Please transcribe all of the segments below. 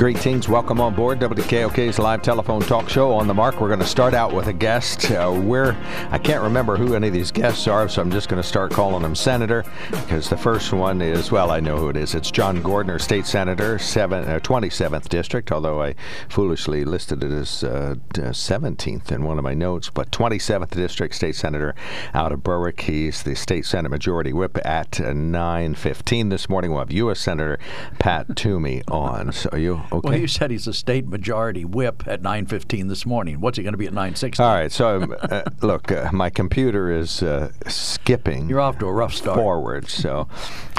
Greetings. Welcome on board WKOK's live telephone talk show on the mark. We're going to start out with a guest. Uh, where I can't remember who any of these guests are, so I'm just going to start calling them Senator because the first one is, well, I know who it is. It's John Gordner, State Senator, seven, uh, 27th District, although I foolishly listed it as uh, 17th in one of my notes, but 27th District State Senator out of Berwick. He's the State Senate Majority Whip at 9.15 this morning. We'll have U.S. Senator Pat Toomey on. So you Okay. Well, you said he's a state majority whip at 9:15 this morning. What's he going to be at 9:16? All right. So uh, look, uh, my computer is uh, skipping. You're off to a rough start. Forward. So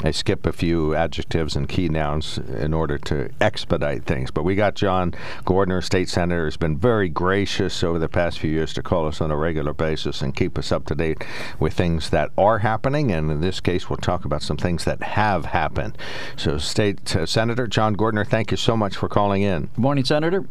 I skip a few adjectives and key nouns in order to expedite things. But we got John Gordner, state senator, has been very gracious over the past few years to call us on a regular basis and keep us up to date with things that are happening. And in this case, we'll talk about some things that have happened. So, State uh, Senator John Gordner, thank you so much for calling in. Good morning, Senator.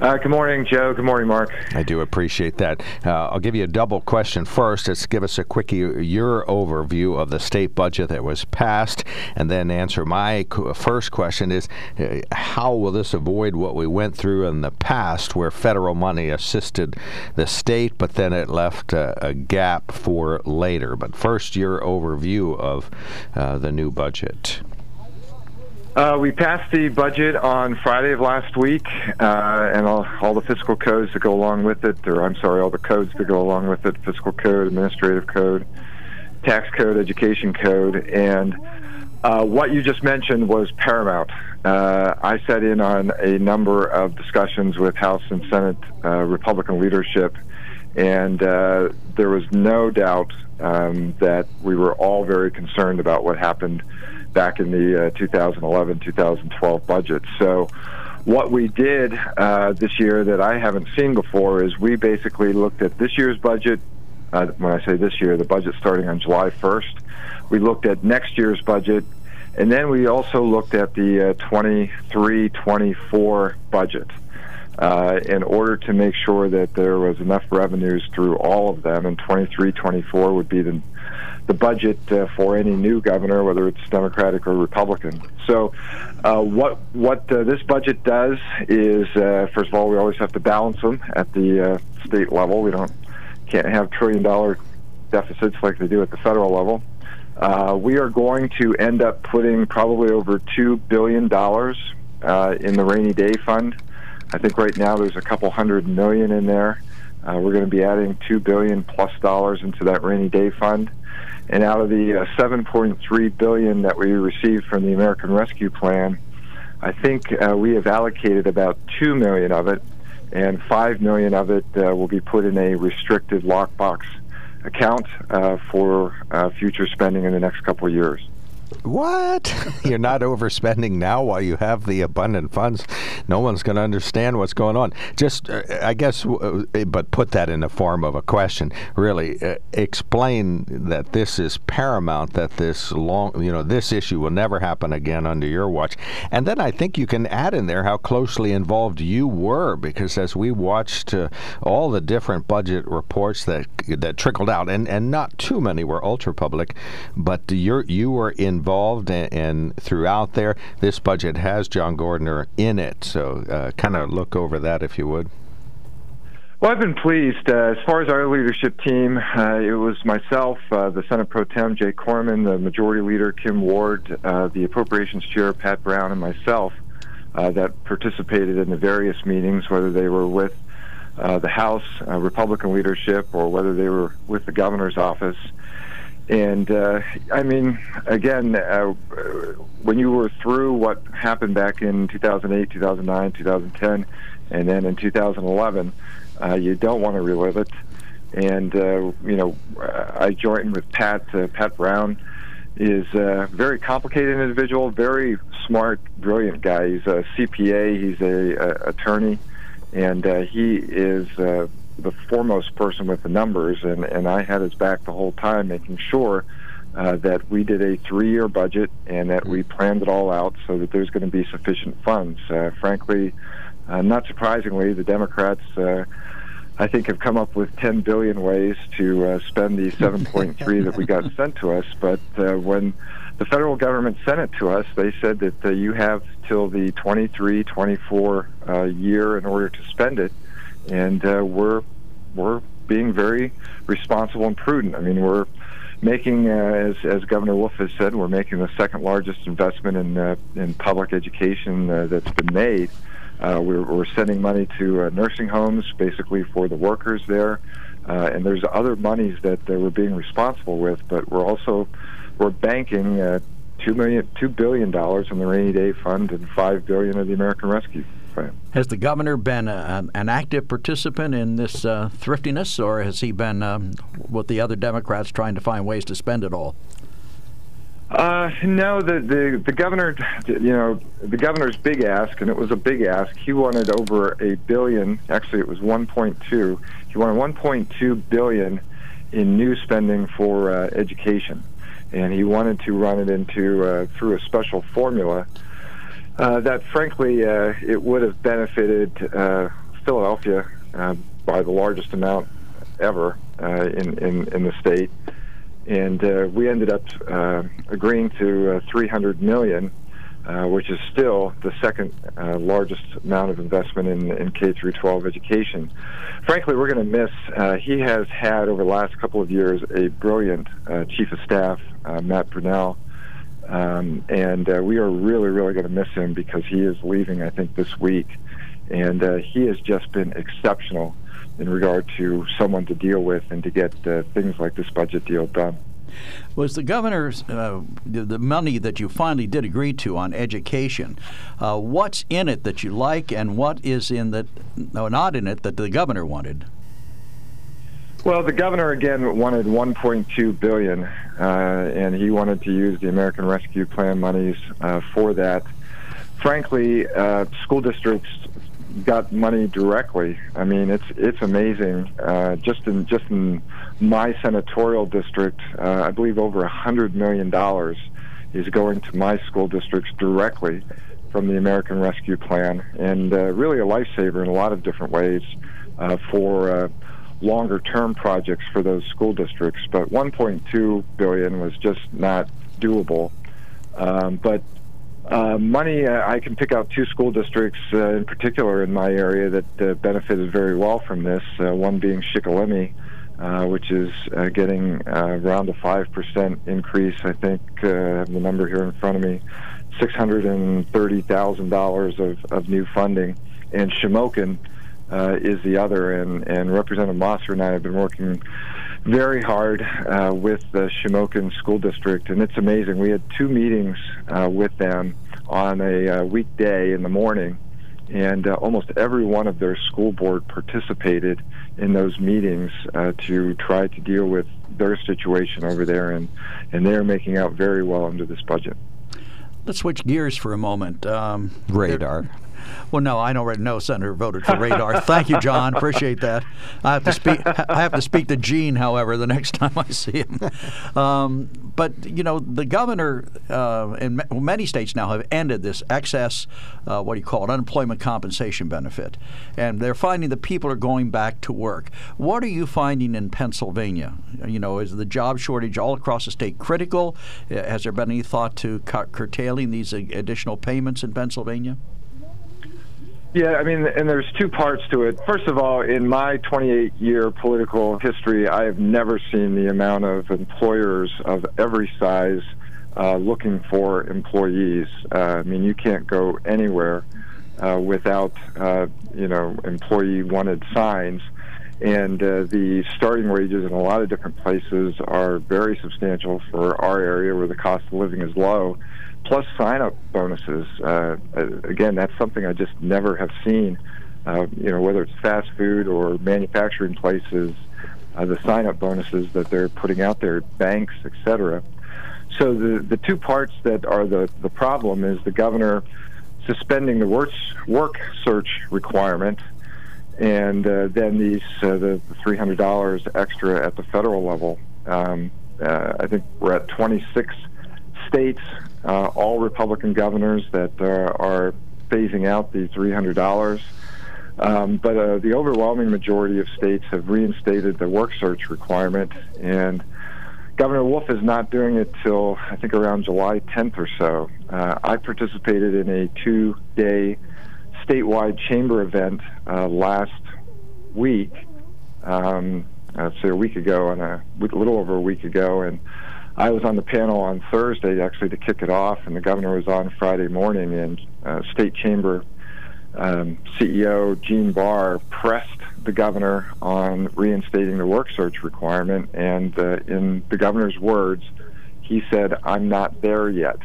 Uh, good morning, Joe. Good morning, Mark. I do appreciate that. Uh, I'll give you a double question first. Let's give us a quick your overview of the state budget that was passed, and then answer my first question: Is uh, how will this avoid what we went through in the past, where federal money assisted the state, but then it left a, a gap for later? But first, your overview of uh, the new budget. Uh, we passed the budget on Friday of last week, uh, and all, all, the fiscal codes that go along with it, or I'm sorry, all the codes that go along with it fiscal code, administrative code, tax code, education code. And uh, what you just mentioned was paramount. Uh, I sat in on a number of discussions with House and Senate uh, Republican leadership, and uh, there was no doubt um, that we were all very concerned about what happened back in the uh, 2011 2012 budget. So, what we did uh, this year that I haven't seen before is we basically looked at this year's budget. Uh, when I say this year, the budget starting on July 1st. We looked at next year's budget, and then we also looked at the 23 24 budget. Uh, in order to make sure that there was enough revenues through all of them, and 23 24 would be the the budget uh, for any new governor, whether it's Democratic or Republican. So, uh, what what uh, this budget does is, uh, first of all, we always have to balance them at the uh, state level. We don't can't have trillion dollar deficits like they do at the federal level. Uh, we are going to end up putting probably over two billion dollars in the rainy day fund. I think right now there's a couple hundred million in there. we're going to be adding two billion plus dollars into that rainy day fund. And out of the uh, 7.3 billion that we received from the American Rescue Plan, I think uh, we have allocated about two million of it, and five million of it uh, will be put in a restricted lockbox account uh, for uh, future spending in the next couple of years. What? You're not overspending now while you have the abundant funds. No one's going to understand what's going on. Just, uh, I guess, uh, but put that in the form of a question. Really, uh, explain that this is paramount. That this long, you know, this issue will never happen again under your watch. And then I think you can add in there how closely involved you were, because as we watched uh, all the different budget reports that that trickled out, and and not too many were ultra public, but you you were in involved and, and, throughout there. This budget has John Gordner in it, so uh, kind of look over that if you would. Well, I've been pleased. Uh, as far as our leadership team, uh, it was myself, uh, the Senate Pro Tem Jay Corman, the Majority Leader Kim Ward, uh, the Appropriations Chair Pat Browne, and myself uh, that participated in the various meetings, whether they were with uh, the House Republican leadership or whether they were with the governor's office. And uh, I mean, again, uh, when you were through what happened back in 2008, 2009, 2010, and then in 2011, uh, you don't want to relive it. And uh, you know, I joined with Pat. Uh, Pat Browne is a very complicated individual, very smart, brilliant guy. He's a CPA. He's a, a attorney, and uh, he is uh, the foremost person with the numbers. And and I had his back the whole time, making sure. Uh, that we did a three-year budget and that we planned it all out so that there's going to be sufficient funds. Uh, frankly, uh, not surprisingly, the Democrats, uh, I think, have come up with 10 billion ways to uh, spend the 7.3 that we got sent to us. But uh, when the federal government sent it to us, they said that uh, you have till the 23, 24 uh, year in order to spend it, and uh, we're we're being very responsible and prudent. I mean, we're making, uh, as as Governor Wolf has said, we're making the second largest investment in uh, in public education uh, that's been made. Uh, we're, we're sending money to uh, nursing homes, basically for the workers there, uh, and there's other monies that we're being responsible with. But we're also we're banking uh, two million, two billion dollars in the rainy day fund and five billion of the American Rescue Plan. Has the governor been a, an active participant in this uh, thriftiness, or has he been um, with the other Democrats trying to find ways to spend it all? Uh, no, the, the the governor, you know, the governor's big ask, and it was a big ask. He wanted over a billion. Actually, it was 1.2. He wanted 1.2 billion in new spending for uh, education, and he wanted to run it into uh, through a special formula that, frankly, uh, it would have benefited uh, Philadelphia uh, by the largest amount ever uh, in, in in the state and uh, we ended up uh, agreeing to uh, 300 million, uh, which is still the second uh, largest amount of investment in, in K through 12 education. Frankly, we're going to miss. Uh, he has had over the last couple of years a brilliant uh, chief of staff, uh, Matt Brunelle. Um, and uh, we are really, really going to miss him because he is leaving, I think, this week. And uh, he has just been exceptional in regard to someone to deal with and to get uh, things like this budget deal done. Was the governor's uh, the, the, money that you finally did agree to on education? Uh, what's in it that you like, and what is in that no, not in it that the governor wanted? Well, the governor again wanted 1.2 billion, uh, and he wanted to use the American Rescue Plan monies uh, for that. Frankly, uh, school districts got money directly. I mean, it's it's amazing. Uh, just in just in my senatorial district, uh, I believe over a hundred million dollars is going to my school districts directly from the American Rescue Plan, and uh, really a lifesaver in a lot of different ways uh, for. Uh, longer term projects for those school districts but 1.2 billion was just not doable um, but uh, money, uh, I can pick out two school districts uh, in particular in my area that uh, benefited very well from this. Uh, one being Shikellamy, uh, which is getting around a 5% increase. I think the number here in front of me $630,000 of, of new funding. And Shamokin uh, is the other. And, and Representative Masser and I have been working very hard uh, with the Shamokin School District, and it's amazing. We had two meetings uh, with them on a uh, weekday in the morning, and uh, almost every one of their school board participated in those meetings uh, to try to deal with their situation over there, and, and they're making out very well under this budget. Let's switch gears for a moment. Um, Radar. Well, no, I already know Senator voted for radar. Thank you, John. Appreciate that. I have to speak. I have to speak to Gene, however, the next time I see him. Um, but you know, the governor uh, in many states now have ended this excess, uh, what do you call it, unemployment compensation benefit, and they're finding that people are going back to work. What are you finding in Pennsylvania? You know, is the job shortage all across the state critical? Uh, has there been any thought to curtailing these additional payments in Pennsylvania? Yeah, I mean, and there's two parts to it. First of all, in my 28 year political history, I have never seen the amount of employers of every size uh, looking for employees. Uh, I mean, you can't go anywhere uh, without, uh, you know, employee wanted signs. And uh, the starting wages in a lot of different places are very substantial for our area where the cost of living is low plus sign up bonuses. Uh, again, that's something I just never have seen uh, you know, whether it's fast food or manufacturing places, uh, the sign-up bonuses that they're putting out there, banks, etc. So the the two parts that are the the problem is the governor suspending the work work search requirement, and uh, then these uh, the three hundred dollars extra at the federal level. Um, uh, I think we're at twenty six states, uh, all Republican governors that uh, are phasing out the three hundred dollars. Um, but uh, the overwhelming majority of states have reinstated the work search requirement, and Governor Wolf is not doing it till I think around July 10th or so. Uh, I participated in a two-day statewide chamber event uh, last week, um, say a week ago, and a, a little over a week ago, and I was on the panel on Thursday actually to kick it off, and the governor was on Friday morning, and uh, state chamber um, CEO Gene Barr pressed the governor on reinstating the work search requirement, and uh, in the governor's words, he said, "I'm not there yet."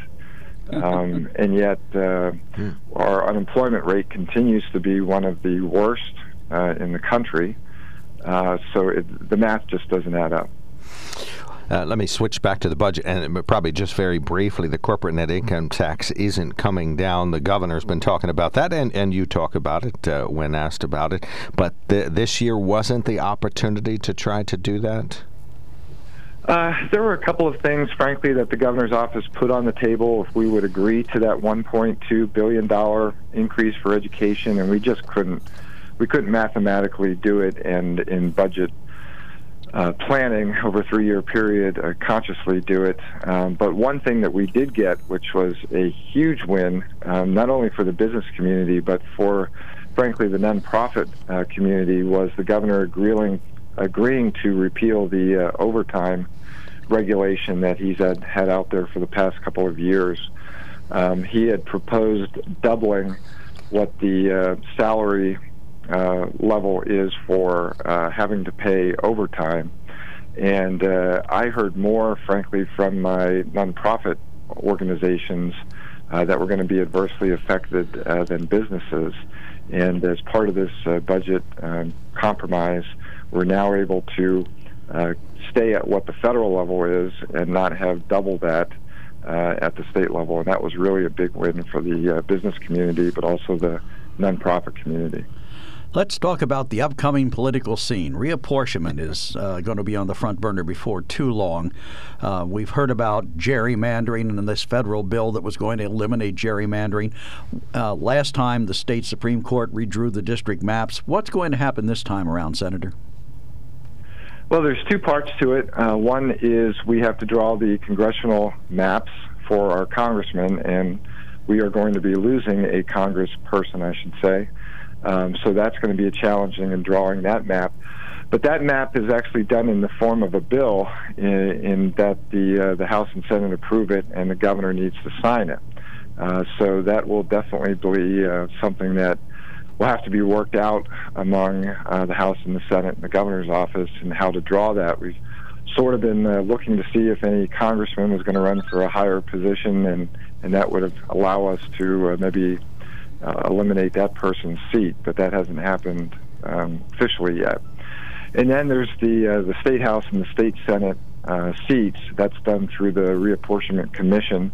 Um, and yet, uh, hmm. our unemployment rate continues to be one of the worst uh, in the country. Uh, so it, the math just doesn't add up. Uh, let me switch back to the budget, and probably just very briefly, the corporate net income tax isn't coming down. The governor's been talking about that, and, and you talk about it uh, when asked about it. But th- this year wasn't the opportunity to try to do that. Uh, there were a couple of things, frankly, that the governor's office put on the table if we would agree to that 1.2 billion dollar increase for education, and we just couldn't. We couldn't mathematically do it, and in budget uh, planning over a three year period uh, consciously do it. Um, but one thing that we did get, which was a huge win, um, not only for the business community, but for, frankly, the nonprofit uh, community, was the governor agreeing, agreeing to repeal the uh, overtime regulation that he's had, had out there for the past couple of years. Um, he had proposed doubling what the uh, salary uh, level is for uh, having to pay overtime. And uh, I heard more, frankly, from my nonprofit organizations uh, that were going to be adversely affected uh, than businesses. And as part of this uh, budget um, compromise, we're now able to stay at what the federal level is and not have double that at the state level. And that was really a big win for the business community, but also the nonprofit community. Let's talk about the upcoming political scene. Reapportionment is uh, going to be on the front burner before too long. Uh, we've heard about gerrymandering and this federal bill that was going to eliminate gerrymandering. Uh, last time, the state Supreme Court redrew the district maps. What's going to happen this time around, Senator? Well, there's two parts to it. Uh, one is we have to draw the congressional maps for our congressmen, and we are going to be losing a congressperson, I should say. Um, so that's going to be a challenging in drawing that map. But that map is actually done in the form of a bill, in, in that the uh, the House and Senate approve it, and the governor needs to sign it. Uh, so that will definitely be uh, something that will have to be worked out among uh, the House and the Senate and the governor's office, and how to draw that. We've sort of been uh, looking to see if any congressman was going to run for a higher position, and and that would allow us to uh, maybe uh, eliminate that person's seat, but that hasn't happened um, officially yet. And then there's the uh, the state house and the state senate uh, seats. That's done through the reapportionment commission.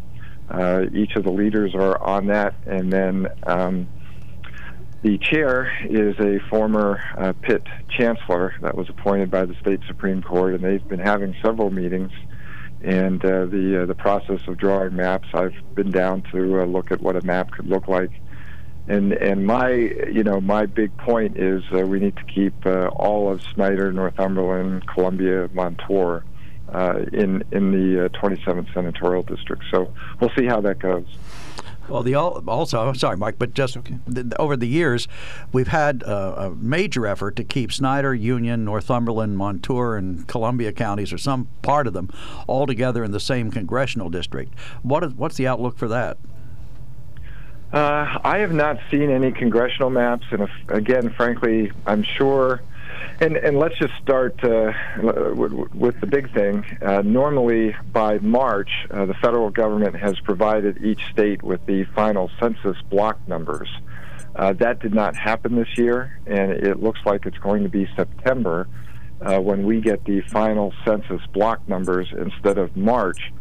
Uh, each of the leaders are on that, and then um, the chair is a former uh, Pitt chancellor that was appointed by the state supreme court, and they've been having several meetings. And uh, the the process of drawing maps, I've been down to look at what a map could look like and and my you know my big point is uh, we need to keep uh, all of Snyder, Northumberland, Columbia, Montour uh, in in the 27th uh, senatorial district. So we'll see how that goes. Well, the also sorry, Mike, but just okay. the, over the years, we've had uh, a major effort to keep Snyder, Union, Northumberland, Montour, and Columbia counties, or some part of them, all together in the same congressional district. What is what's the outlook for that? Uh, I have not seen any congressional maps, and if, again, frankly, I'm sure. And and let's just start uh, with the big thing. Uh, normally, by March, uh, the federal government has provided each state with the final census block numbers. Uh, that did not happen this year, and it looks like it's going to be September uh, when we get the final census block numbers instead of March.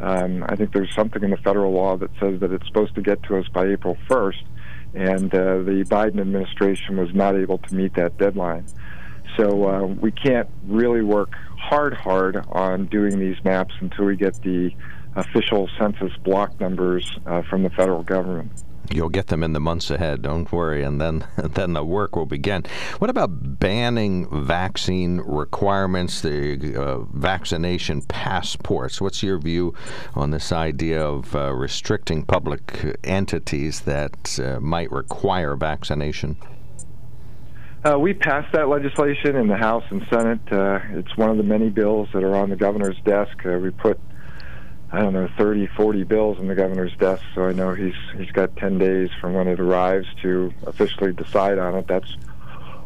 Um, I think there's something in the federal law that says that it's supposed to get to us by April 1st, and uh, the Biden administration was not able to meet that deadline. So uh, we can't really work hard, hard on doing these maps until we get the official census block numbers uh, from the federal government. You'll get them in the months ahead. Don't worry, and then then the work will begin. What about banning vaccine requirements, the uh, vaccination passports? What's your view on this idea of uh, restricting public entities that uh, might require vaccination? Uh, we passed that legislation in the House and Senate. Uh, it's one of the many bills that are on the governor's desk. Uh, we put, I don't know, 30, 40 bills on the governor's desk, so I know he's he's got 10 days from when it arrives to officially decide on it. That's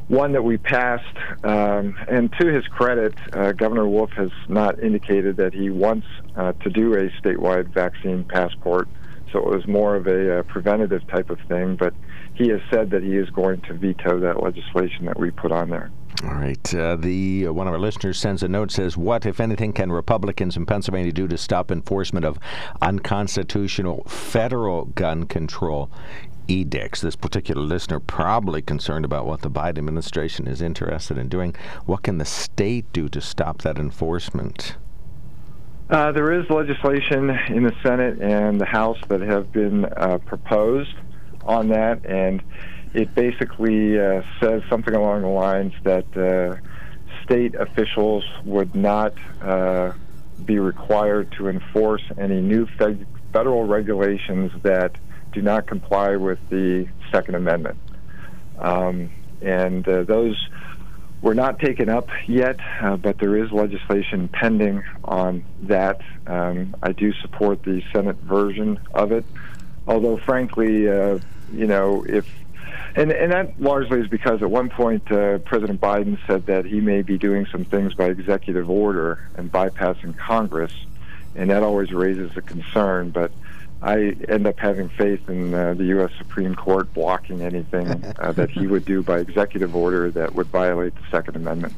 one that we passed. Um, and to his credit, uh, Governor Wolf has not indicated that he wants uh, to do a statewide vaccine passport. So it was more of a, a preventative type of thing, but he has said that he is going to veto that legislation that we put on there. All right. Uh, the uh, one of our listeners sends a note says, "What, if anything, can Republicans in Pennsylvania do to stop enforcement of unconstitutional federal gun control?" Edicts. This particular listener probably concerned about what the Biden administration is interested in doing. What can the state do to stop that enforcement? Uh, there is legislation in the Senate and the House that have been uh, proposed on that, and it basically uh, says something along the lines that uh, state officials would not uh, be required to enforce any new fed- federal regulations that do not comply with the Second Amendment. Um, and uh, those were not taken up yet, uh, but there is legislation pending on that. Um, I do support the Senate version of it, although, frankly, uh, you know, if and and that largely is because at one point uh, President Biden said that he may be doing some things by executive order and bypassing Congress, and that always raises a concern. But I end up having faith in uh, the U.S. Supreme Court blocking anything uh, that he would do by executive order that would violate the Second Amendment.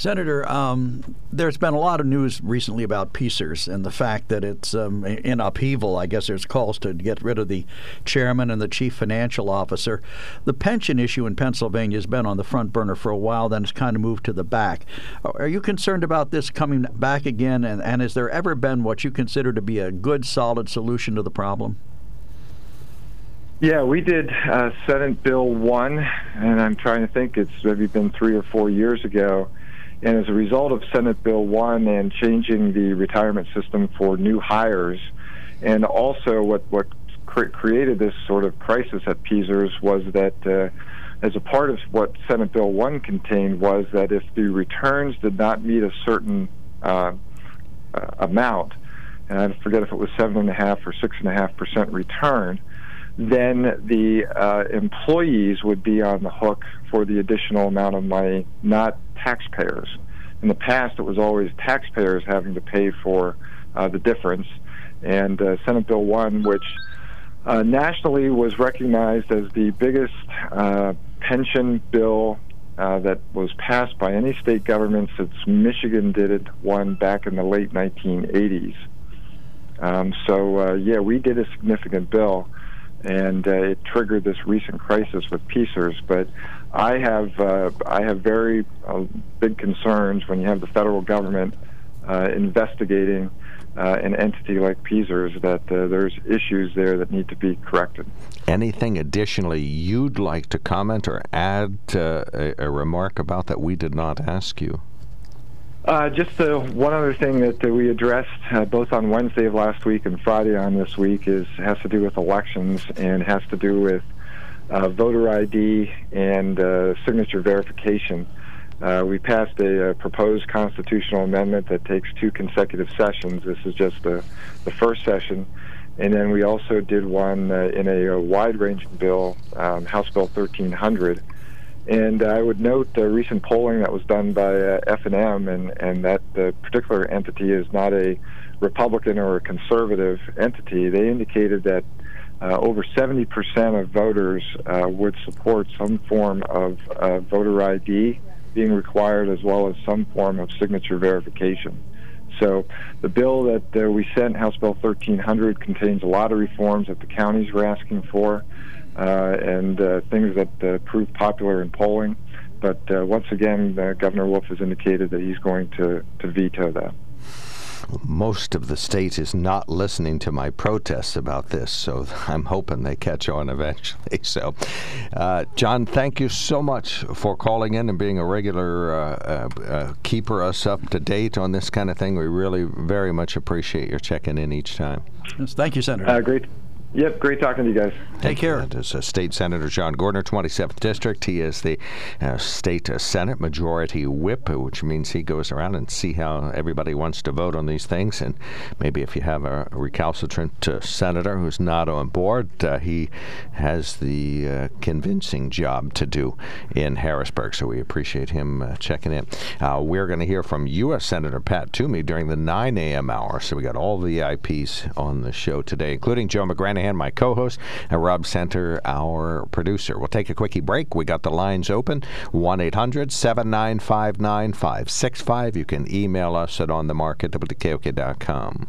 Senator, um, there's been a lot of news recently about PSERS and the fact that it's um, in upheaval. I guess there's calls to get rid of the chairman and the chief financial officer. The pension issue in Pennsylvania has been on the front burner for a while, then it's kind of moved to the back. Are you concerned about this coming back again? And, and has there ever been what you consider to be a good, solid solution to the problem? Yeah, we did uh, Senate Bill 1, and I'm trying to think, it's maybe been three or four years ago and as a result of Senate Bill 1 and changing the retirement system for new hires, and also what, what cre- created this sort of crisis at PSERS was that uh, as a part of what Senate Bill 1 contained was that if the returns did not meet a certain uh, uh, amount, and I forget if it was 7.5 or 6.5% return, then the uh, employees would be on the hook for the additional amount of money, not taxpayers. In the past, it was always taxpayers having to pay for uh, the difference. And uh, Senate Bill 1, which uh, nationally was recognized as the biggest uh, pension bill uh, that was passed by any state government since Michigan did it one back in the late 1980s. Um, so, yeah, we did a significant bill and uh, it triggered this recent crisis with PSERS. But I have uh, I have very uh, big concerns when you have the federal government uh, investigating uh, an entity like PSERS that uh, there's issues there that need to be corrected. Anything additionally you'd like to comment or add a, a remark about that we did not ask you? Uh, just uh, one other thing that we addressed uh, both on Wednesday of last week and Friday on this week is has to do with elections and has to do with uh, voter ID and signature verification. we passed a, a, proposed constitutional amendment that takes two consecutive sessions. This is just the, the first session. And then we also did one in a, a wide-ranging bill, um, House Bill 1300, and I would note the recent polling that was done by uh, F&M, and, and that the particular entity is not a Republican or a conservative entity. They indicated that uh, over 70% of voters uh, would support some form of uh, voter ID being required as well as some form of signature verification. So the bill that uh, we sent, House Bill 1300, contains a lot of reforms that the counties were asking for uh, and uh, things that uh, proved popular in polling. But uh, once again, Governor Wolf has indicated that he's going to, to veto that most of the state is not listening to my protests about this, so I'm hoping they catch on eventually. So, uh, John, thank you so much for calling in and being a regular uh, uh, uh keeper us up to date on this kind of thing. We really very much appreciate your checking in each time. Yes, thank you, Senator. Uh, great. Yep, great talking to you guys. Take care. That is uh, State Senator John Gordner, 27th District. He is the uh, State uh, Senate Majority Whip, uh, which means he goes around and see how everybody wants to vote on these things. And maybe if you have a recalcitrant uh, senator who's not on board, uh, he has the convincing job to do in Harrisburg. So we appreciate him checking in. we're going to hear from U.S. Senator Pat Toomey during the 9 a.m. hour. So we got all the VIPs on the show today, including Joe McGranahan Shanahan, my co host, and uh, Rob Center, our producer. We'll take a quickie break. We got the lines open 1 800 795 9565. You can email us at onthemarket at wkok.com.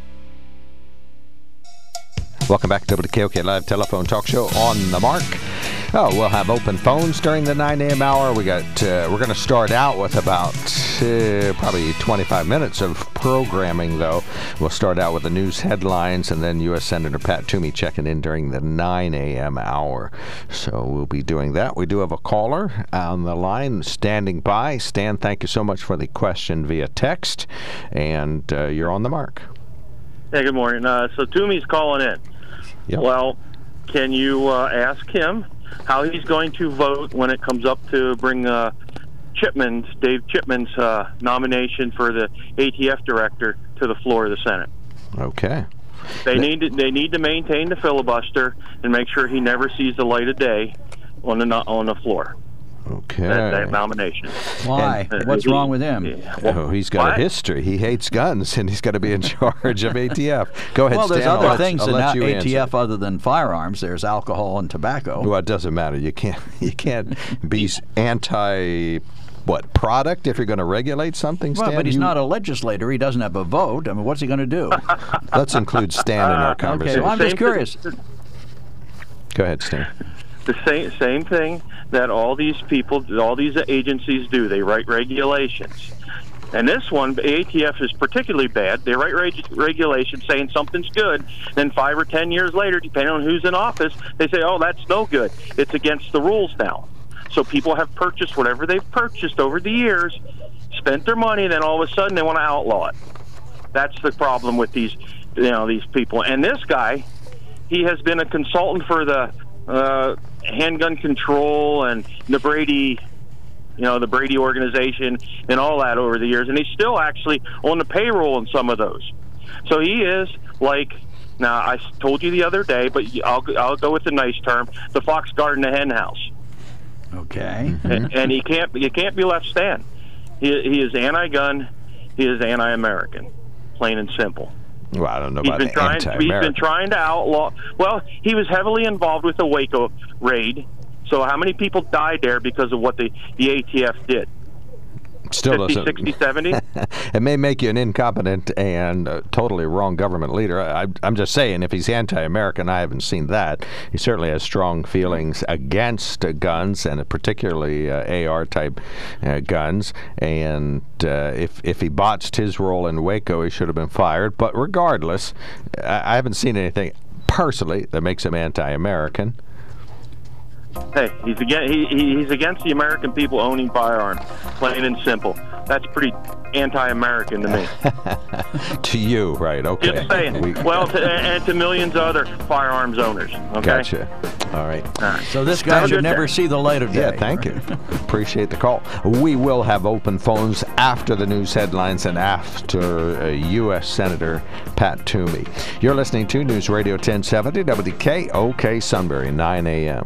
Welcome back to the KOK Live Telephone Talk Show on the mark. Oh, we'll have open phones during the 9 a.m. hour. We got. Uh, we're going to start out with about uh, probably 25 minutes of programming, though. We'll start out with the news headlines, and then U.S. Senator Pat Toomey checking in during the 9 a.m. hour. So we'll be doing that. We do have a caller on the line standing by. Stan, thank you so much for the question via text, and uh, you're on the mark. Hey, good morning. Uh, so Toomey's calling in. Yep. Well, can you uh, ask him how he's going to vote when it comes up to bring uh, Chipman's, Dave Chipman's uh, nomination for the ATF director to the floor of the Senate? Okay. They need to, they need to maintain the filibuster and make sure he never sees the light of day on the on the floor. Okay. That, that nomination. Why? And, uh, What's wrong with him? Yeah. Well, oh, he's got what? a history. He hates guns, and he's got to be in charge of ATF. Go ahead. Well, there's Stan. other I'll things in ATF answer. other than firearms. There's alcohol and tobacco. Well, it doesn't matter. You can't. You can't be anti what product if you're going to regulate something? Stan? Well, but he's you... not a legislator. He doesn't have a vote. I mean, what's he going to do? Let's include Stan in our conversation. Okay, well, I'm just curious. Go ahead, Stan the same same thing that all these people, all these agencies do. They write regulations. And this one, ATF is particularly bad. They write reg- regulations saying something's good. Then five or ten years later, depending on who's in office, they say, "Oh, that's no good. It's against the rules now." So people have purchased whatever they've purchased over the years, spent their money, and then all of a sudden they want to outlaw it. That's the problem with these, you know, these people. And this guy, he has been a consultant for the uh, handgun control and the Brady, you know, the Brady organization and all that over the years, and he's still actually on the payroll in some of those. So he is like. Now I told you the other day, but I'll I'll go with the nice term: the fox guarding the hen house. Okay. Mm-hmm. And, and he can't he can't be left stand. He, he is anti-gun. He is anti-American, plain and simple. Well, I don't know he's about been trying. He's been trying to outlaw. Well, he was heavily involved with the Waco raid. So, how many people died there because of what the the ATF did? Still 50, doesn't. 60, 70. it may make you an incompetent and uh, totally wrong government leader. I, I'm just saying, if he's anti-American, I haven't seen that. He certainly has strong feelings against uh, guns and particularly uh, AR-type uh, guns. And uh, if if he botched his role in Waco, he should have been fired. But regardless, I, I haven't seen anything personally that makes him anti-American. Hey, he's against he, he, he's against the American people owning firearms, plain and simple. That's pretty anti-American to me. to you, right? Okay. Just saying. We- well, to, and to millions of other firearms owners. Okay. Gotcha. All right. All right. So this Have guy should never day. see the light of day. Yeah, thank you. Appreciate the call. We will have open phones after the news headlines and after uh, U.S. Senator Pat Toomey. You're listening to News Radio 1070 WKOK Sunbury, 9 a.m.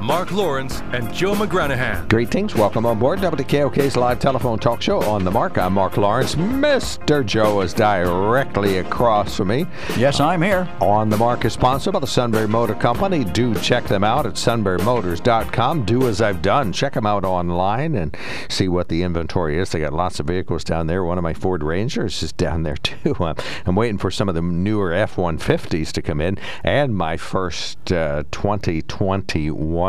Mark Lawrence and Joe McGranahan. Greetings. Welcome on board WKOK's live telephone talk show on the mark. I'm Mark Lawrence. Mr. Joe is directly across from me. Yes, I'm here. On the Mark is sponsored by the Sunbury Motor Company. Do check them out at sunburymotors.com. Do as I've done. Check them out online and see what the inventory is. They got lots of vehicles down there. One of my Ford Rangers is down there too. I'm, I'm waiting for some of the newer F 150s to come in and my first uh, 2021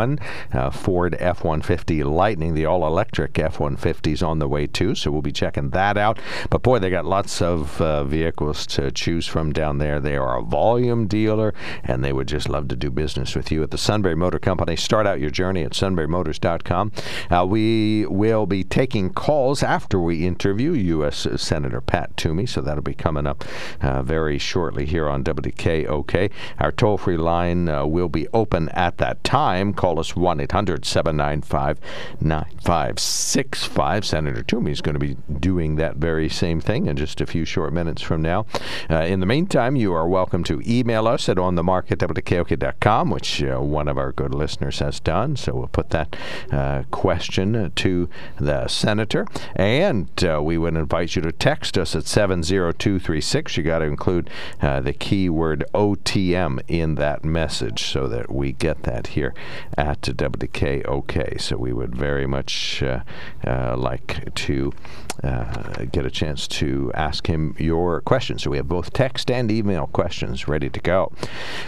uh, Ford F 150 Lightning, the all electric F 150 is on the way too. So we'll be checking that out. But boy, they got lots of uh, vehicles to choose from down there. They are a volume dealer, and they would just love to do business with you at the Sunbury Motor Company. Start out your journey at sunburymotors.com. Uh, we will be taking calls after we interview U.S. Senator Pat Toomey, so that'll be coming up uh, very shortly here on WKOK. Our toll free line uh, will be open at that time. Call us 1 800 795 9565. Senator Toomey is going to be doing that very same thing in just a few short minutes from now. Uh, in the meantime, you are welcome to email us at onthemarket.wkok.com, which uh, one of our good listeners has done. So we'll put that uh, question to the senator. And uh, we would invite you to text us at 70236. You got to include uh, the keyword OTM in that message so that we get that here at WKOK. So we would very much uh, uh, like to uh, get a chance to ask him your questions. So we have both text and email questions ready to go.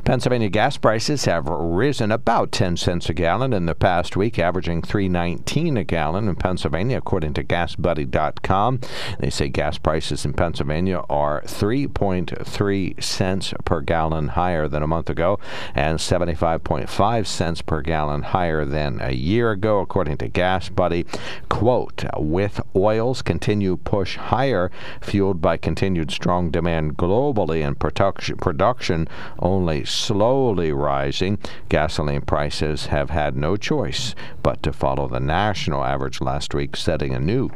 Pennsylvania gas prices have risen about 10 cents a gallon in the past week, averaging 3.19 a gallon in Pennsylvania, according to GasBuddy.com. They say gas prices in Pennsylvania are 3.3 cents per gallon higher than a month ago and 75.5 cents per gallon higher than a year ago, according to Gas Buddy. Quote, with oils continue push higher, fueled by continued strong demand globally and production, production only slowly rising, gasoline prices have had no choice but to follow the national average last week, setting a new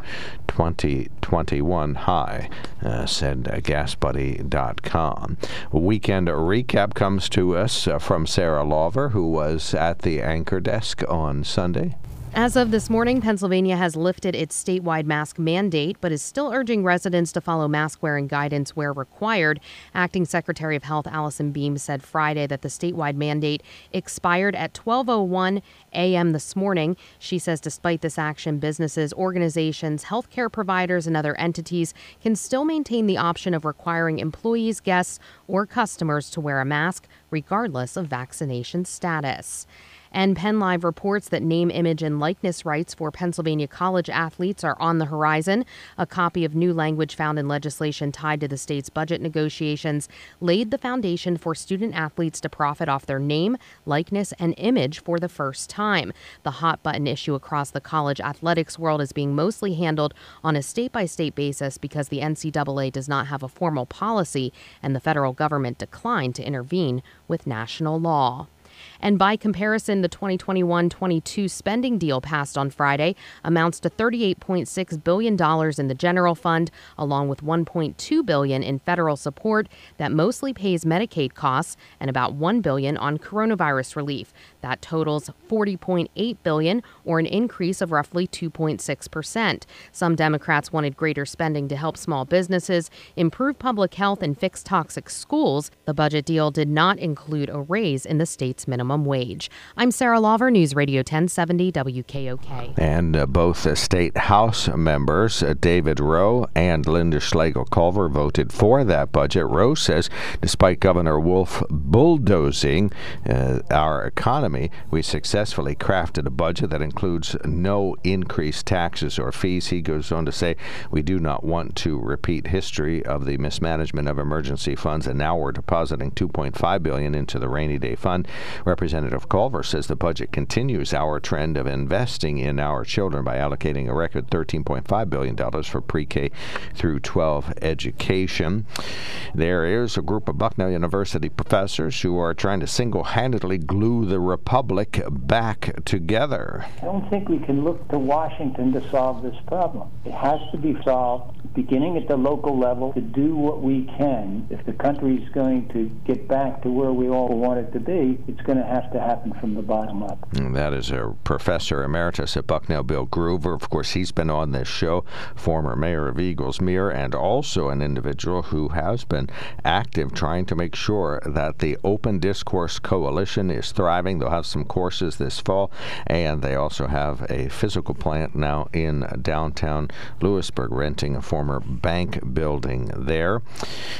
2021 high, uh, said uh, GasBuddy.com. Weekend recap comes to us uh, from Sarah Lawver, who was at the anchor desk on Sunday. As of this morning, Pennsylvania has lifted its statewide mask mandate, but is still urging residents to follow mask wearing guidance where required. Acting Secretary of Health Allison Beam said Friday that the statewide mandate expired at 12:01 a.m. this morning. She says despite this action, businesses, organizations, healthcare providers, and other entities can still maintain the option of requiring employees, guests, or customers to wear a mask regardless of vaccination status. And Penn Live reports that name, image, and likeness rights for Pennsylvania college athletes are on the horizon. A copy of new language found in legislation tied to the state's budget negotiations laid the foundation for student athletes to profit off their name, likeness, and image for the first time. The hot button issue across the college athletics world is being mostly handled on a state by state basis because the NCAA does not have a formal policy and the federal government declined to intervene with national law. And by comparison, the 2021 22 spending deal passed on Friday amounts to $38.6 billion in the general fund, along with 1.2 billion in federal support that mostly pays Medicaid costs and about 1 billion on coronavirus relief. That totals 40.8 billion, or an increase of roughly 2.6%. Some Democrats wanted greater spending to help small businesses, improve public health and fix toxic schools. The budget deal did not include a raise in the state's minimum wage. I'm Sarah Lawver, News Radio 1070 WKOK. And uh, both uh, state House members, uh, David Rowe and Linda Schlegel Culver, voted for that budget. Rowe says despite Governor Wolf bulldozing uh, our economy, we successfully crafted a budget that includes no increased taxes or fees. He goes on to say, We do not want to repeat history of the mismanagement of emergency funds, and now we're depositing 2.5 billion into the rainy day fund. Representative Culver says the budget continues our trend of investing in our children by allocating a record 13.5 billion dollars for pre-K through 12 education. There is a group of Bucknell University professors who are trying to single-handedly glue the republic back together. I don't think we can look to Washington to solve this problem. It has to be solved beginning at the local level to do what we can. If the country is going to get back to where we all want it to be, it's going to have to happen from the bottom up. And that is a professor emeritus at Bucknell, Bill Groover. Of course, he's been on this show, former mayor of Eagles Mere, and also an individual who has been active trying to make sure that the Open Discourse Coalition is thriving. They'll have some courses this fall, and they also have a physical plant now in downtown Lewisburg, renting a former bank building there.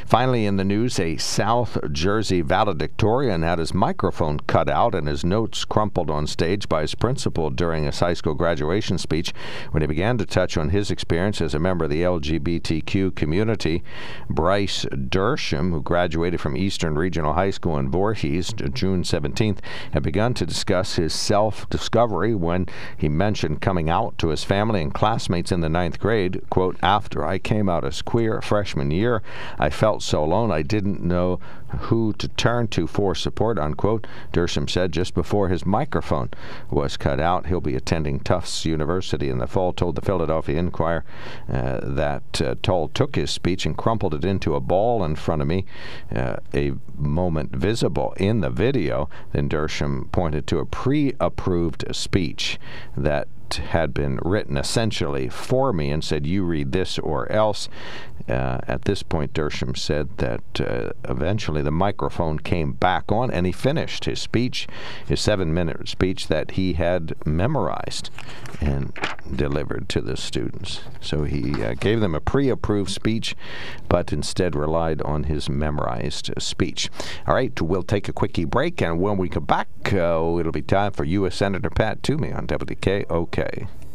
Finally, in the news, a South Jersey valedictorian had his microphone cut out and his notes crumpled on stage by his principal during his high school graduation speech when he began to touch on his experience as a member of the LGBTQ community. Bryce Dershem, who graduated from Eastern Regional High School in Voorhees June 17th, had begun to discuss his self discovery when he mentioned coming out to his family and classmates in the ninth grade. Quote, After I came out as queer freshman year, I felt so alone I didn't know who to turn to for support, unquote. Dershem said just before his microphone was cut out. He'll be attending Tufts University in the fall, told the Philadelphia Inquirer uh, that uh, Tull took his speech and crumpled it into a ball in front of me, uh, a moment visible in the video. Then Dershem pointed to a pre approved speech that had been written essentially for me and said, You read this or else. Uh, at this point, Dershem said that uh, eventually the microphone came back on and he finished his speech, his seven minute speech that he had memorized and delivered to the students. So he uh, gave them a pre approved speech, but instead relied on his memorized speech. All right, we'll take a quickie break, and when we come back, uh, it'll be time for U.S. Senator Pat Toomey on WKOK.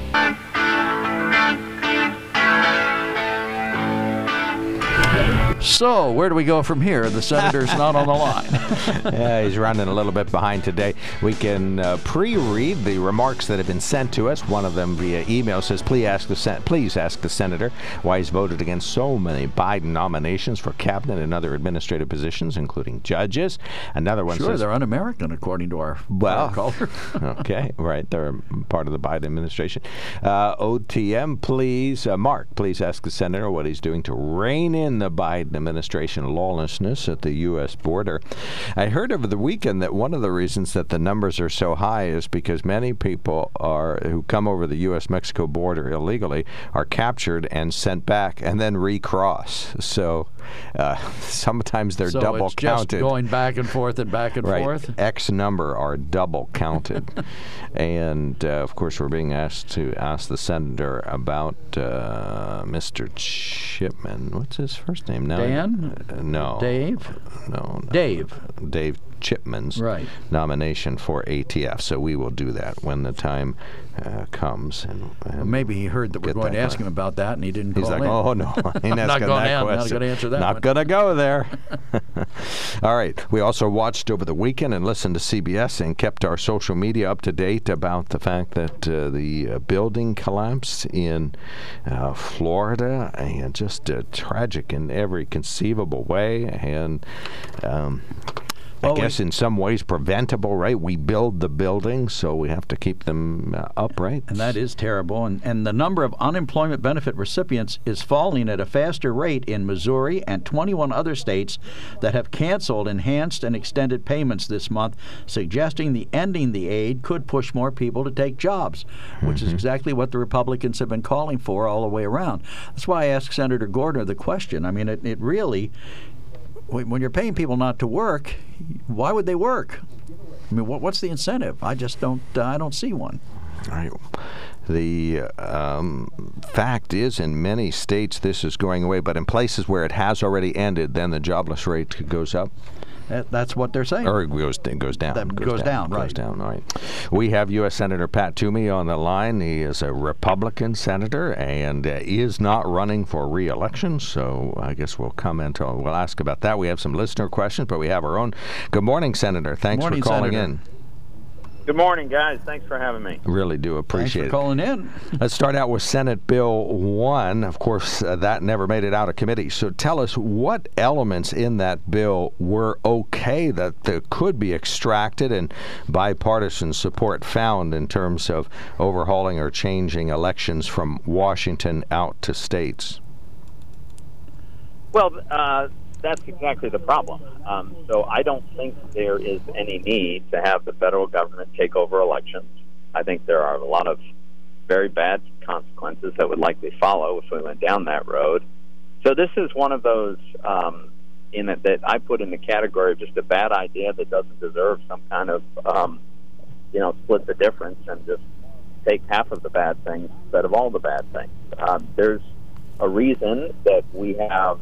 Thank you. So, where do we go from here? The senator's not on the line. yeah, he's running a little bit behind today. We can uh, pre-read the remarks that have been sent to us. One of them via email says, "Please ask the sen- please ask the senator why he's voted against so many Biden nominations for cabinet and other administrative positions, including judges." Another one sure, says, they're un-American according to our, well, our culture. okay, right. They're part of the Biden administration. Uh, OTM, please, uh, Mark, please ask the senator what he's doing to rein in the Biden administration lawlessness at the U.S. border. I heard over the weekend that one of the reasons that the numbers are so high is because many people are who come over the U.S.-Mexico border illegally are captured and sent back and then recross. So uh, sometimes they're so double it's counted. Just going back and forth and back and right. forth. X number are double counted, and uh, of course we're being asked to ask the senator about uh, Mr. Chipman. What's his first name now? Dan? No. Dave? No, no. Dave. Dave Chipman's right. nomination for ATF. So we will do that when the time uh, comes. And, and well, maybe he heard that we're going to ask him about that, and he didn't. He's like, in. "Oh no, I ain't not going that to, question. Not going to answer that. Not going to go there." All right. We also watched over the weekend and listened to CBS and kept our social media up to date about the fact that uh, the uh, building collapsed in uh, Florida and just uh, tragic in every conceivable way. And um, I guess in some ways preventable, right? We build the buildings, so we have to keep them uh, upright. And that is terrible. And, and the number of unemployment benefit recipients is falling at a faster rate in Missouri and 21 other states that have canceled enhanced and extended payments this month, suggesting the ending the aid could push more people to take jobs, which is exactly what the Republicans have been calling for all the way around. That's why I asked Senator Gordner the question. I mean, it, it really, when you're paying people not to work, why would they work? I mean, what, what's the incentive? I just don't. Uh, I don't see one. The um, fact is, in many states, this is going away, but in places where it has already ended, then the jobless rate goes up. That, that's what they're saying. Or it goes, it goes down. That goes down, Goes right. down, right. We have U.S. Senator Pat Toomey on the line. He is a Republican senator and uh, is not running for re-election. So I guess we'll comment. On, we'll ask about that. We have some listener questions, but we have our own. Good morning, Senator. Thanks Morning, for calling Senator. in. Good morning, guys. Thanks for having me. Really do Thanks appreciate for it. calling in. Let's start out with Senate Bill 1. Of course, uh, that never made it out of committee. So tell us what elements in that bill were okay that, that could be extracted and bipartisan support found in terms of overhauling or changing elections from Washington out to states. Well, uh, that's exactly the problem. Um, so I don't think there is any need to have the federal government take over elections. I think there are a lot of very bad consequences that would likely follow if we went down that road. So this is one of those um, in it that I put in the category of just a bad idea that doesn't deserve some kind of um, you know split the difference and just take half of the bad things instead of all the bad things. Um, there's a reason that we have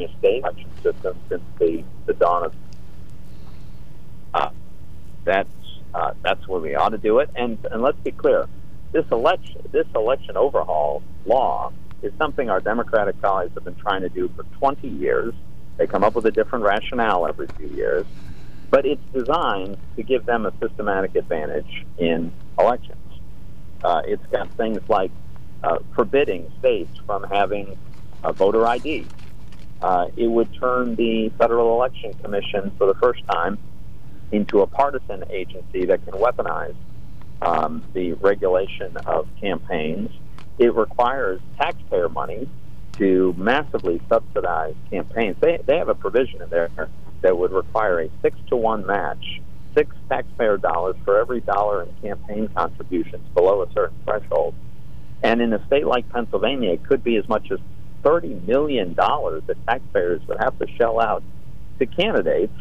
election system since the, the dawn of uh, that's uh, that's where we ought to do it. And and let's be clear, this election this election overhaul law is something our Democratic colleagues have been trying to do for 20 years. They come up with a different rationale every few years, but it's designed to give them a systematic advantage in elections. Uh, it's got things like uh, forbidding states from having voter ID. Uh, it would turn the Federal Election Commission for the first time into a partisan agency that can weaponize um, the regulation of campaigns. It requires taxpayer money to massively subsidize campaigns. They, they have a provision in there that would require a six to one match, six taxpayer dollars for every dollar in campaign contributions below a certain threshold. And in a state like Pennsylvania, it could be as much as $30 million that taxpayers would have to shell out to candidates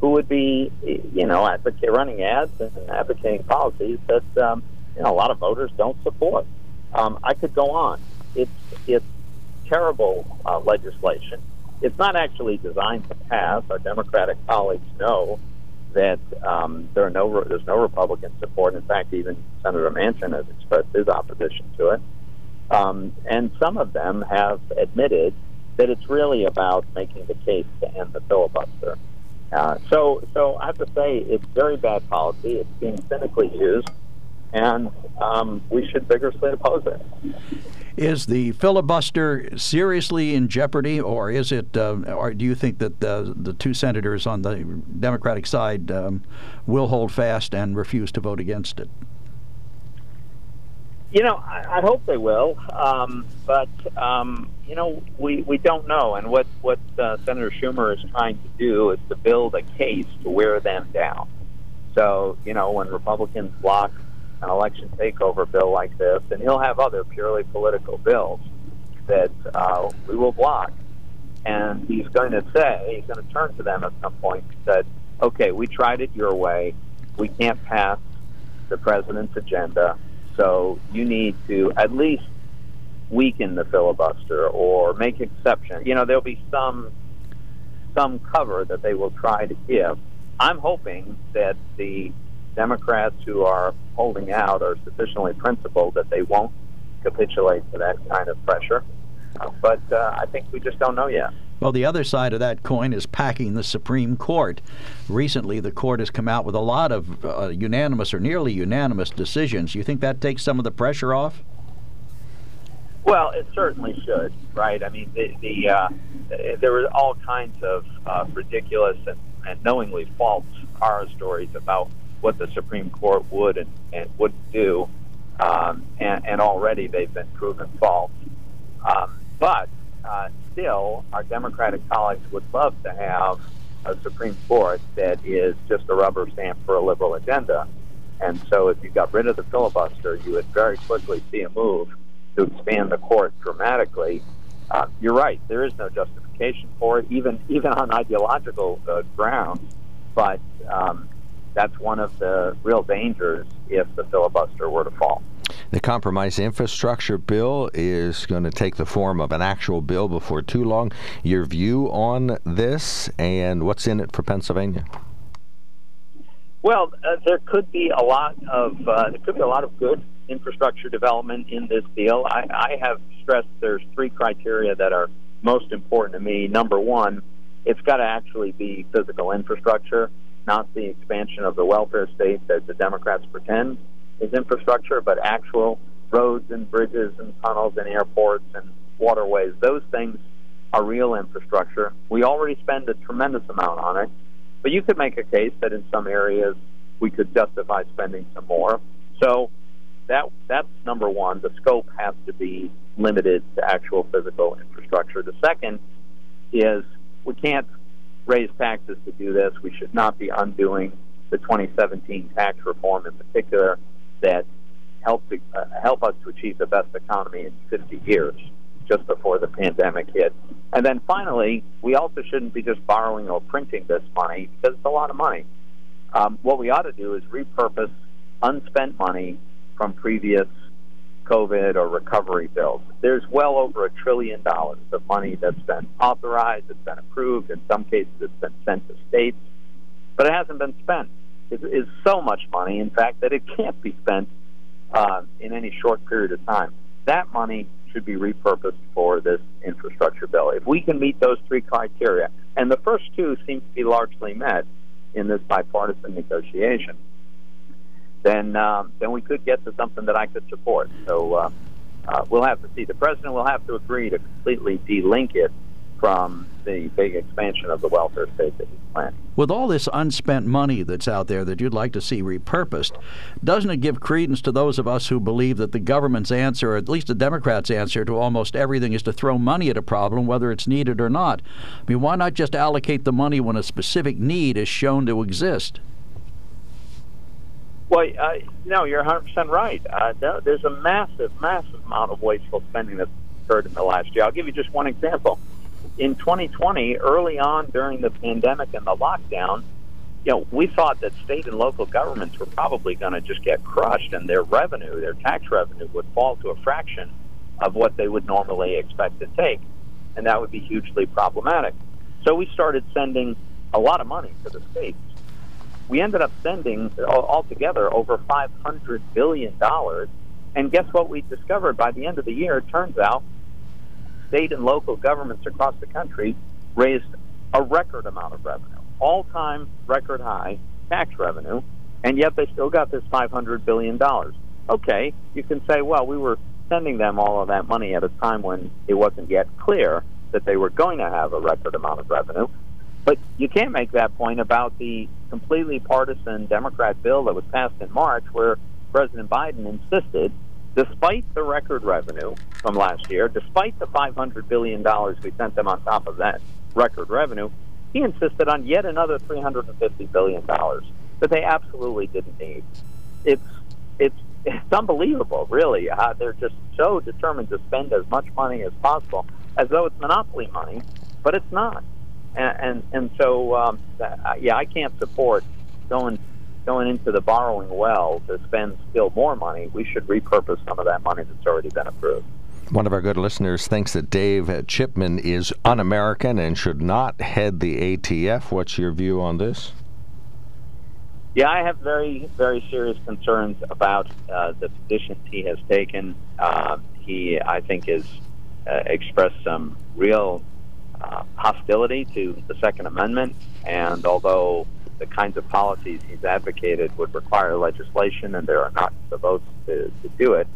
who would be, you know, advocate, running ads and advocating policies that, um, you know, a lot of voters don't support. Um, I could go on. It's, it's terrible uh, legislation. It's not actually designed to pass. Our Democratic colleagues know that um, there are no there's no Republican support. In fact, even Senator Manchin has expressed his opposition to it. Um, and some of them have admitted that it's really about making the case to end the filibuster. Uh, so, so I have to say it's very bad policy. It's being cynically used, and um, we should vigorously oppose it. Is the filibuster seriously in jeopardy, or is it? Uh, or do you think that the, the two senators on the Democratic side um, will hold fast and refuse to vote against it? You know, I, I hope they will, um, but um, you know, we, we don't know. And what what uh, Senator Schumer is trying to do is to build a case to wear them down. So you know, when Republicans block an election takeover bill like this, and he'll have other purely political bills that uh, we will block, and he's going to say he's going to turn to them at some point and said, "Okay, we tried it your way. We can't pass the president's agenda." So you need to at least weaken the filibuster or make exceptions. You know, there'll be some some cover that they will try to give. I'm hoping that the Democrats who are holding out are sufficiently principled that they won't capitulate to that kind of pressure. But uh, I think we just don't know yet. Well, the other side of that coin is packing the Supreme Court. Recently, the court has come out with a lot of uh, unanimous or nearly unanimous decisions. You think that takes some of the pressure off? Well, it certainly should, right? I mean, the, the uh, there were all kinds of uh, ridiculous and, and knowingly false horror stories about what the Supreme Court would and, and wouldn't do, um, and, and already they've been proven false. Um, but uh, still, our Democratic colleagues would love to have a Supreme Court that is just a rubber stamp for a liberal agenda. And so, if you got rid of the filibuster, you would very quickly see a move to expand the court dramatically. Uh, you're right; there is no justification for it, even even on ideological uh, grounds. But um, that's one of the real dangers if the filibuster were to fall. The compromise infrastructure bill is going to take the form of an actual bill before too long. Your view on this and what's in it for Pennsylvania? Well, uh, there could be a lot of uh, there could be a lot of good infrastructure development in this deal. I, I have stressed there's three criteria that are most important to me. Number one, it's got to actually be physical infrastructure, not the expansion of the welfare state that the Democrats pretend is infrastructure, but actual roads and bridges and tunnels and airports and waterways. Those things are real infrastructure. We already spend a tremendous amount on it, but you could make a case that in some areas we could justify spending some more. So that that's number one. The scope has to be limited to actual physical infrastructure. The second is we can't raise taxes to do this. We should not be undoing the 2017 tax reform in particular that help to, uh, help us to achieve the best economy in 50 years, just before the pandemic hit. And then finally, we also shouldn't be just borrowing or printing this money because it's a lot of money. Um, what we ought to do is repurpose unspent money from previous COVID or recovery bills. There's well over a trillion dollars of money that's been authorized, it's been approved. In some cases, it's been sent to states, but it hasn't been spent is, is so much money, in fact, that it can't be spent uh, in any short period of time. That money should be repurposed for this infrastructure bill. If we can meet those three criteria, and the first two seem to be largely met in this bipartisan negotiation, then um, then we could get to something that I could support. So uh, uh, we'll have to see. The president will have to agree to completely delink it from the big expansion of the welfare state that he's planning. With all this unspent money that's out there that you'd like to see repurposed, doesn't it give credence to those of us who believe that the government's answer, or at least the Democrats' answer to almost everything, is to throw money at a problem, whether it's needed or not? I mean, why not just allocate the money when a specific need is shown to exist? Well, uh, no, you're 100% right. Uh, there's a massive, massive amount of wasteful spending that's occurred in the last year. I'll give you just one example in 2020, early on during the pandemic and the lockdown, you know, we thought that state and local governments were probably going to just get crushed and their revenue, their tax revenue, would fall to a fraction of what they would normally expect to take. And that would be hugely problematic. So we started sending a lot of money to the states. We ended up sending altogether over $500 billion. And guess what we discovered by the end of the year? It turns out state and local governments across the country raised a record amount of revenue, all time record high tax revenue, and yet they still got this $500 billion. Okay, you can say, well, we were sending them all of that money at a time when it wasn't yet clear that they were going to have a record amount of revenue. But you can't make that point about the completely partisan Democrat bill that was passed in March, where President Biden insisted despite the record revenue from last year, despite the $500 billion we sent them on top of that record revenue, he insisted on yet another $350 billion that they absolutely didn't need. It's, it's, it's unbelievable, really. Uh, they're just so determined to spend as much money as possible, as though it's monopoly money, but it's not. And, and, and so, um, uh, yeah, I can't support going going into the borrowing well to spend still more money, we should repurpose some of that money that's already been approved. One of our good listeners thinks that Dave Chipman is un American and should not head the ATF. What's your view on this? Yeah, I have very, very serious concerns about uh, the positions he has taken. Uh, he, I think, has uh, expressed some real uh, hostility to the Second Amendment. And although the kinds of policies he's advocated would require legislation, and there are not the votes to, to do it.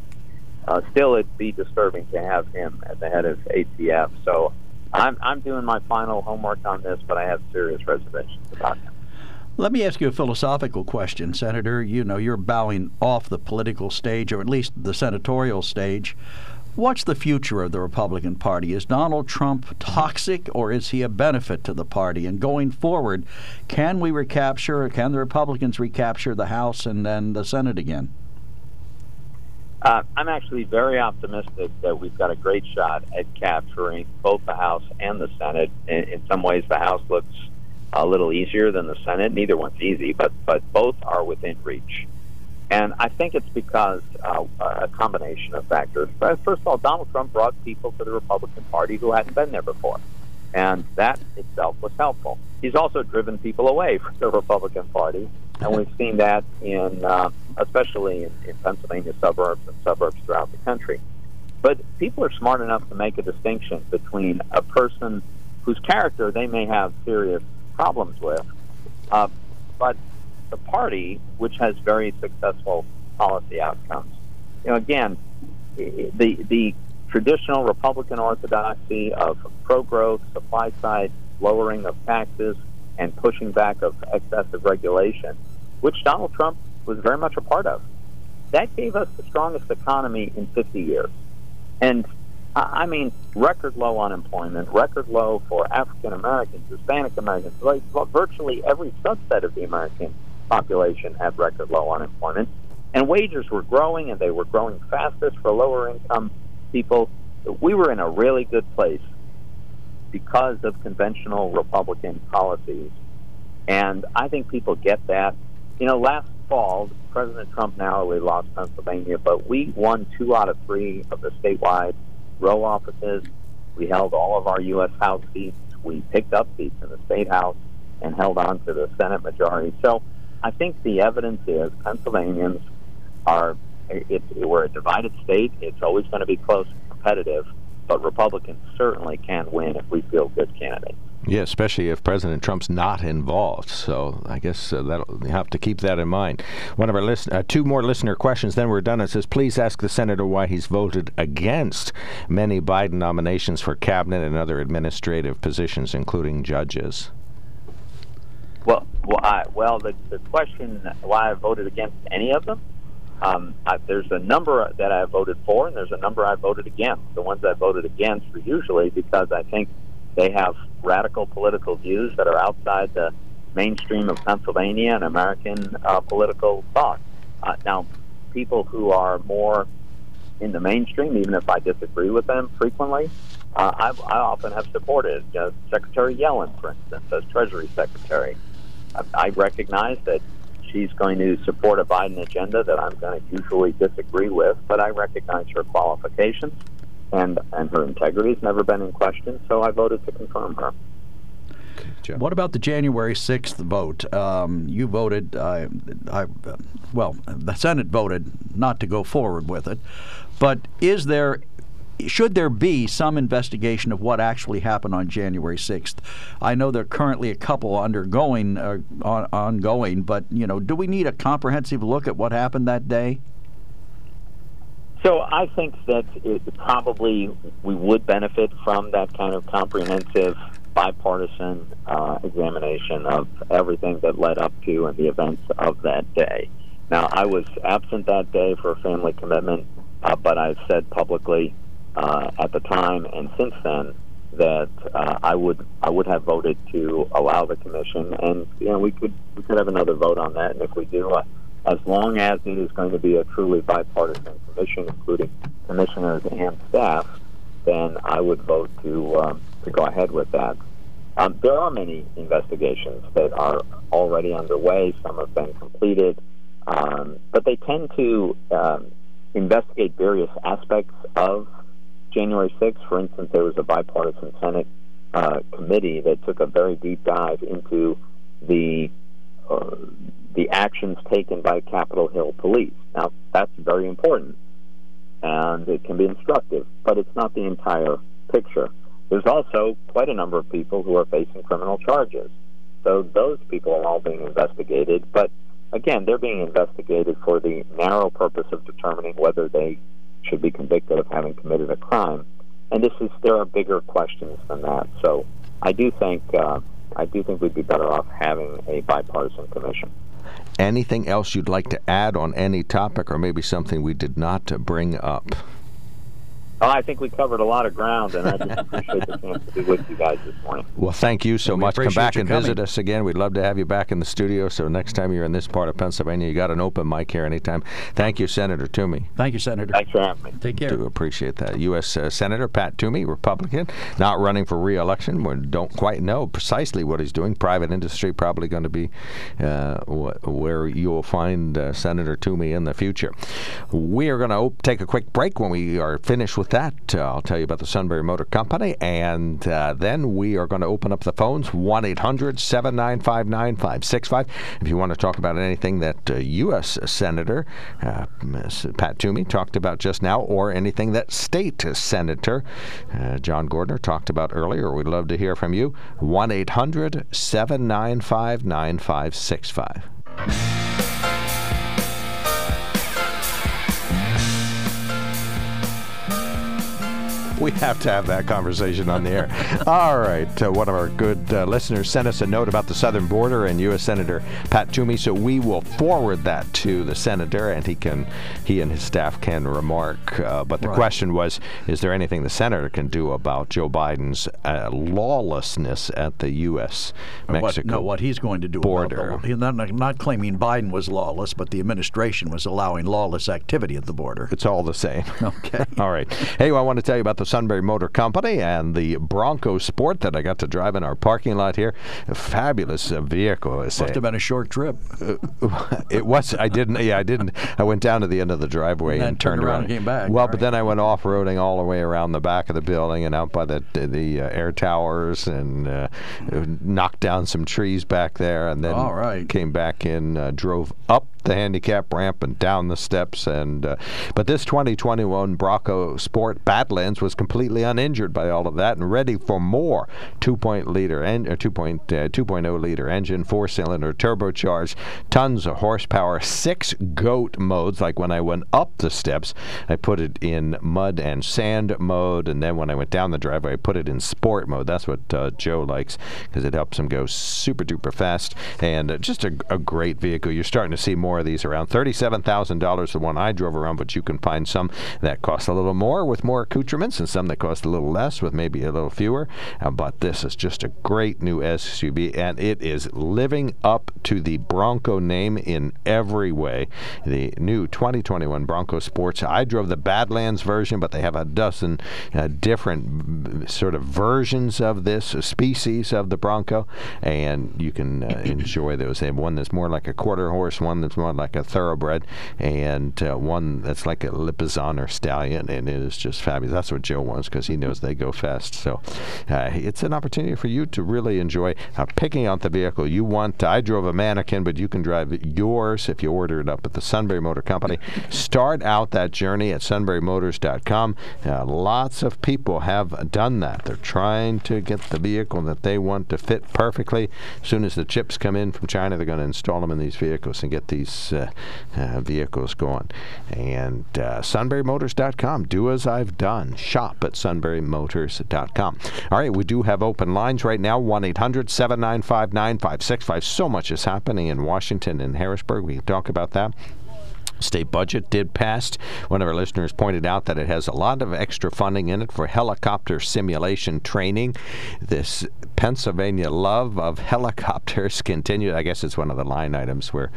Uh, still, it'd be disturbing to have him at the head of ATF. So I'm, I'm doing my final homework on this, but I have serious reservations about him. Let me ask you a philosophical question, Senator. You know, you're bowing off the political stage, or at least the senatorial stage. What's the future of the Republican Party? Is Donald Trump toxic or is he a benefit to the party? And going forward, can we recapture, can the Republicans recapture the House and then the Senate again? Uh, I'm actually very optimistic that we've got a great shot at capturing both the House and the Senate. In, in some ways, the House looks a little easier than the Senate. Neither one's easy, but but both are within reach. And I think it's because uh, a combination of factors. First of all, Donald Trump brought people to the Republican Party who hadn't been there before. And that itself was helpful. He's also driven people away from the Republican Party. And we've seen that in, uh, especially in, in Pennsylvania suburbs and suburbs throughout the country. But people are smart enough to make a distinction between a person whose character they may have serious problems with, uh, but the party, which has very successful policy outcomes. You know, again, the the traditional Republican orthodoxy of pro-growth, supply-side lowering of taxes, and pushing back of excessive regulation, which Donald Trump was very much a part of. That gave us the strongest economy in 50 years. And I mean, record low unemployment, record low for African Americans, Hispanic Americans, virtually every subset of the American population had record low unemployment. And wages were growing, and they were growing fastest for lower income people. We were in a really good place because of conventional Republican policies. And I think people get that. You know, last fall, President Trump narrowly lost Pennsylvania, but we won two out of three of the statewide row offices. We held all of our U.S. House seats. We picked up seats in the state House and held on to the Senate majority. So I think the evidence is Pennsylvanians are, it, we're a divided state. It's always going to be close and competitive, but Republicans certainly can win if we feel good candidates. Yeah, especially if President Trump's not involved. So I guess uh, that you have to keep that in mind. One of our listen, uh, two more listener questions, then we're done. It says, please ask the senator why he's voted against many Biden nominations for cabinet and other administrative positions, including judges. Well, well, I, well, the, the question why I voted against any of them, um, I, there's a number that I voted for, and there's a number I voted against. The ones I voted against were usually because I think they have radical political views that are outside the mainstream of Pennsylvania and American uh, political thought. Uh, now, people who are more in the mainstream, even if I disagree with them frequently, uh, I, I often have supported uh, Secretary Yellen, for instance, as Treasury Secretary. I recognize that she's going to support a Biden agenda that I'm going to usually disagree with, but I recognize her qualifications and and her integrity has never been in question, so I voted to confirm her. What about the January 6th vote? Um, you voted, uh, I, well, the Senate voted not to go forward with it. But is there should there be some investigation of what actually happened on January 6th? I know there are currently a couple undergoing, uh, on, ongoing, but you know, do we need a comprehensive look at what happened that day? So I think that it, probably we would benefit from that kind of comprehensive, bipartisan uh, examination of everything that led up to and the events of that day. Now, I was absent that day for a family commitment Uh, but I've said publicly uh, at the time and since then that uh, I would I would have voted to allow the commission, and you know we could we could have another vote on that, and if we do, uh, as long as it is going to be a truly bipartisan commission, including commissioners and staff, then I would vote to um, to go ahead with that. Um, there are many investigations that are already underway. Some have been completed, um, but they tend to um, investigate various aspects of January 6th. For instance, there was a bipartisan Senate uh, committee that took a very deep dive into the uh, the actions taken by Capitol Hill police. Now, that's very important, and it can be instructive, but it's not the entire picture. There's also quite a number of people who are facing criminal charges. So those people are all being investigated, but again, they're being investigated for the narrow purpose of determining whether they should be convicted of having committed a crime. And this is there are bigger questions than that. So I do think uh, I do think we'd be better off having a bipartisan commission. Anything else you'd like to add on any topic, or maybe something we did not bring up? Oh, I think we covered a lot of ground, and I just appreciate the chance to be with you guys this morning. Well, thank you so We much. Come back and coming. visit us again. We'd love to have you back in the studio. So next time you're in this part of Pennsylvania, you got an open mic here anytime. Thank you, Senator Toomey. Thank you, Senator. Thanks for having me. Take care. Do appreciate that. U.S. Uh, Senator Pat Toomey, Republican, not running for re-election. We don't quite know precisely what he's doing. Private industry probably going to be uh, wh- where you will find uh, Senator Toomey in the future. We are going to op- take a quick break. When we are finished with that, uh, I'll tell you about the Sunbury Motor Company, and uh, then we are going to open up the phones 1 800 795 9565. If you want to talk about anything that uh, U.S. Senator uh, Pat Toomey talked about just now, or anything that State Senator uh, John Gordner talked about earlier, we'd love to hear from you. 1 800 795 9565. We have to have that conversation on the air. All right. Uh, one of our good uh, listeners sent us a note about the southern border and U.S. Senator Pat Toomey, so we will forward that to the senator, and he can, he and his staff can remark. Uh, but the Right. question was, is there anything the senator can do about Joe Biden's uh, lawlessness at the U.S. Mexico no, what he's going to do border? About the, not, not claiming Biden was lawless, but the administration was allowing lawless activity at the border. It's all the same. Okay. all right. Hey, I want to tell you about the Sunbury Motor Company and the Bronco Sport that I got to drive in our parking lot here. A fabulous uh, vehicle. Must have been a short trip. it was. I didn't. Yeah, I didn't. I went down to the end of the driveway And and, turned around and came back, Well, but then I went off roading all the way around the back of the building and out by the the uh, air towers and uh, knocked down some trees back there, and then All right. came back in, uh, drove up the handicap ramp and down the steps, and uh, but this 2021 Bronco Sport Badlands was completely uninjured by all of that and ready for more 2.0 liter en- 2.0 uh, 2.0 liter engine, four cylinder, turbocharged, tons of horsepower, six goat modes. Like when I went up the steps, I put it in mud and sand mode, and then when I went down the driveway, I put it in sport mode. That's what uh, Joe likes because it helps him go super duper fast and uh, just a, a great vehicle. You're starting to see more of these around. Thirty-seven thousand dollars the one I drove around, but you can find some that cost a little more with more accoutrements, and some that cost a little less with maybe a little fewer. Uh, but this is just a great new SUV, and it is living up to the Bronco name in every way. The new 2021 Bronco Sports. I drove the Badlands version, but they have a dozen uh, different sort of versions of this species of the Bronco, and you can uh, enjoy those. They have one that's more like a quarter horse, one that's more like a thoroughbred, and uh, one that's like a Lipizzaner stallion, and it is just fabulous. That's what Joe wants because he knows they go fast. So uh, it's an opportunity for you to really enjoy uh, picking out the vehicle you want. I drove a mannequin, but you can drive yours if you order it up at the Sunbury Motor Company. Start out that journey at sunburymotors.com. Uh, lots of people have done that. They're trying to get the vehicle that they want to fit perfectly. As soon as the chips come in from China, they're going to install them in these vehicles and get these uh, uh, vehicles going. And uh, sunburymotors.com. Do as I've done. Shop at sunburymotors.com. All right, we do have open lines right now 1 800 795 9565. So much is happening in Washington and Harrisburg. We can talk about that. State budget did pass. One of our listeners pointed out that it has a lot of extra funding in it for helicopter simulation training. This Pennsylvania love of helicopters continues. I guess it's one of the line items where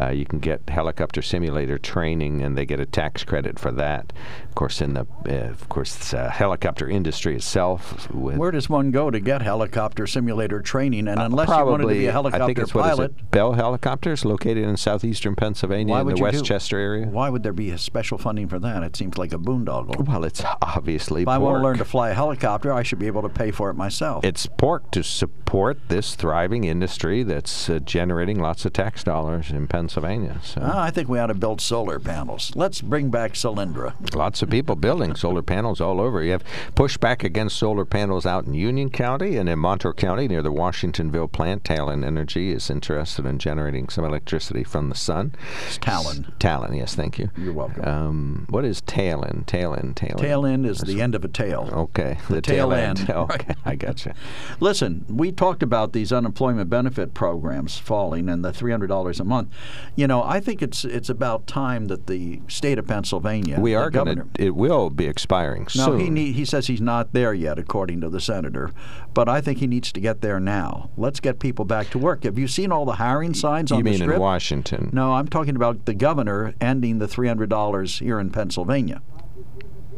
uh, you can get helicopter simulator training, and they get a tax credit for that. Of course, in the uh, of course uh, helicopter industry itself. Where does one go to get helicopter simulator training? And unless probably, you wanted to be a helicopter I think it's, pilot, what is it? Bell Helicopters, located in southeastern Pennsylvania in the you West Chester area. why would there be a special funding for that? It seems like a boondoggle. Well, it's obviously If I want to learn to fly a helicopter, I should be able to pay for it myself. It's pork to support this thriving industry that's uh, generating lots of tax dollars in Pennsylvania. So Ah, I think we ought to build solar panels. Let's bring back Solyndra. lots of people building solar panels all over. You have pushback against solar panels out in Union County and in Montour County near the Washingtonville plant. Talen Energy is interested in generating some electricity from the sun. It's Talon. Talon, yes, thank you. You're welcome. Um, what is Talon? Talon, Talon. Tail end Tail end is the end of a tail. Okay, the, tail end, Okay, right. I gotcha. Listen, we talked about these unemployment benefit programs falling and the three hundred dollars a month. You know, I think it's it's about time that the state of Pennsylvania, We are going governor, to. It will be expiring No, soon. he need, he says he's not there yet, according to the senator. But I think he needs to get there now. Let's get people back to work. Have you seen all the hiring signs on you the mean in Washington? No, I'm talking about the governor ending the three hundred dollars here in Pennsylvania.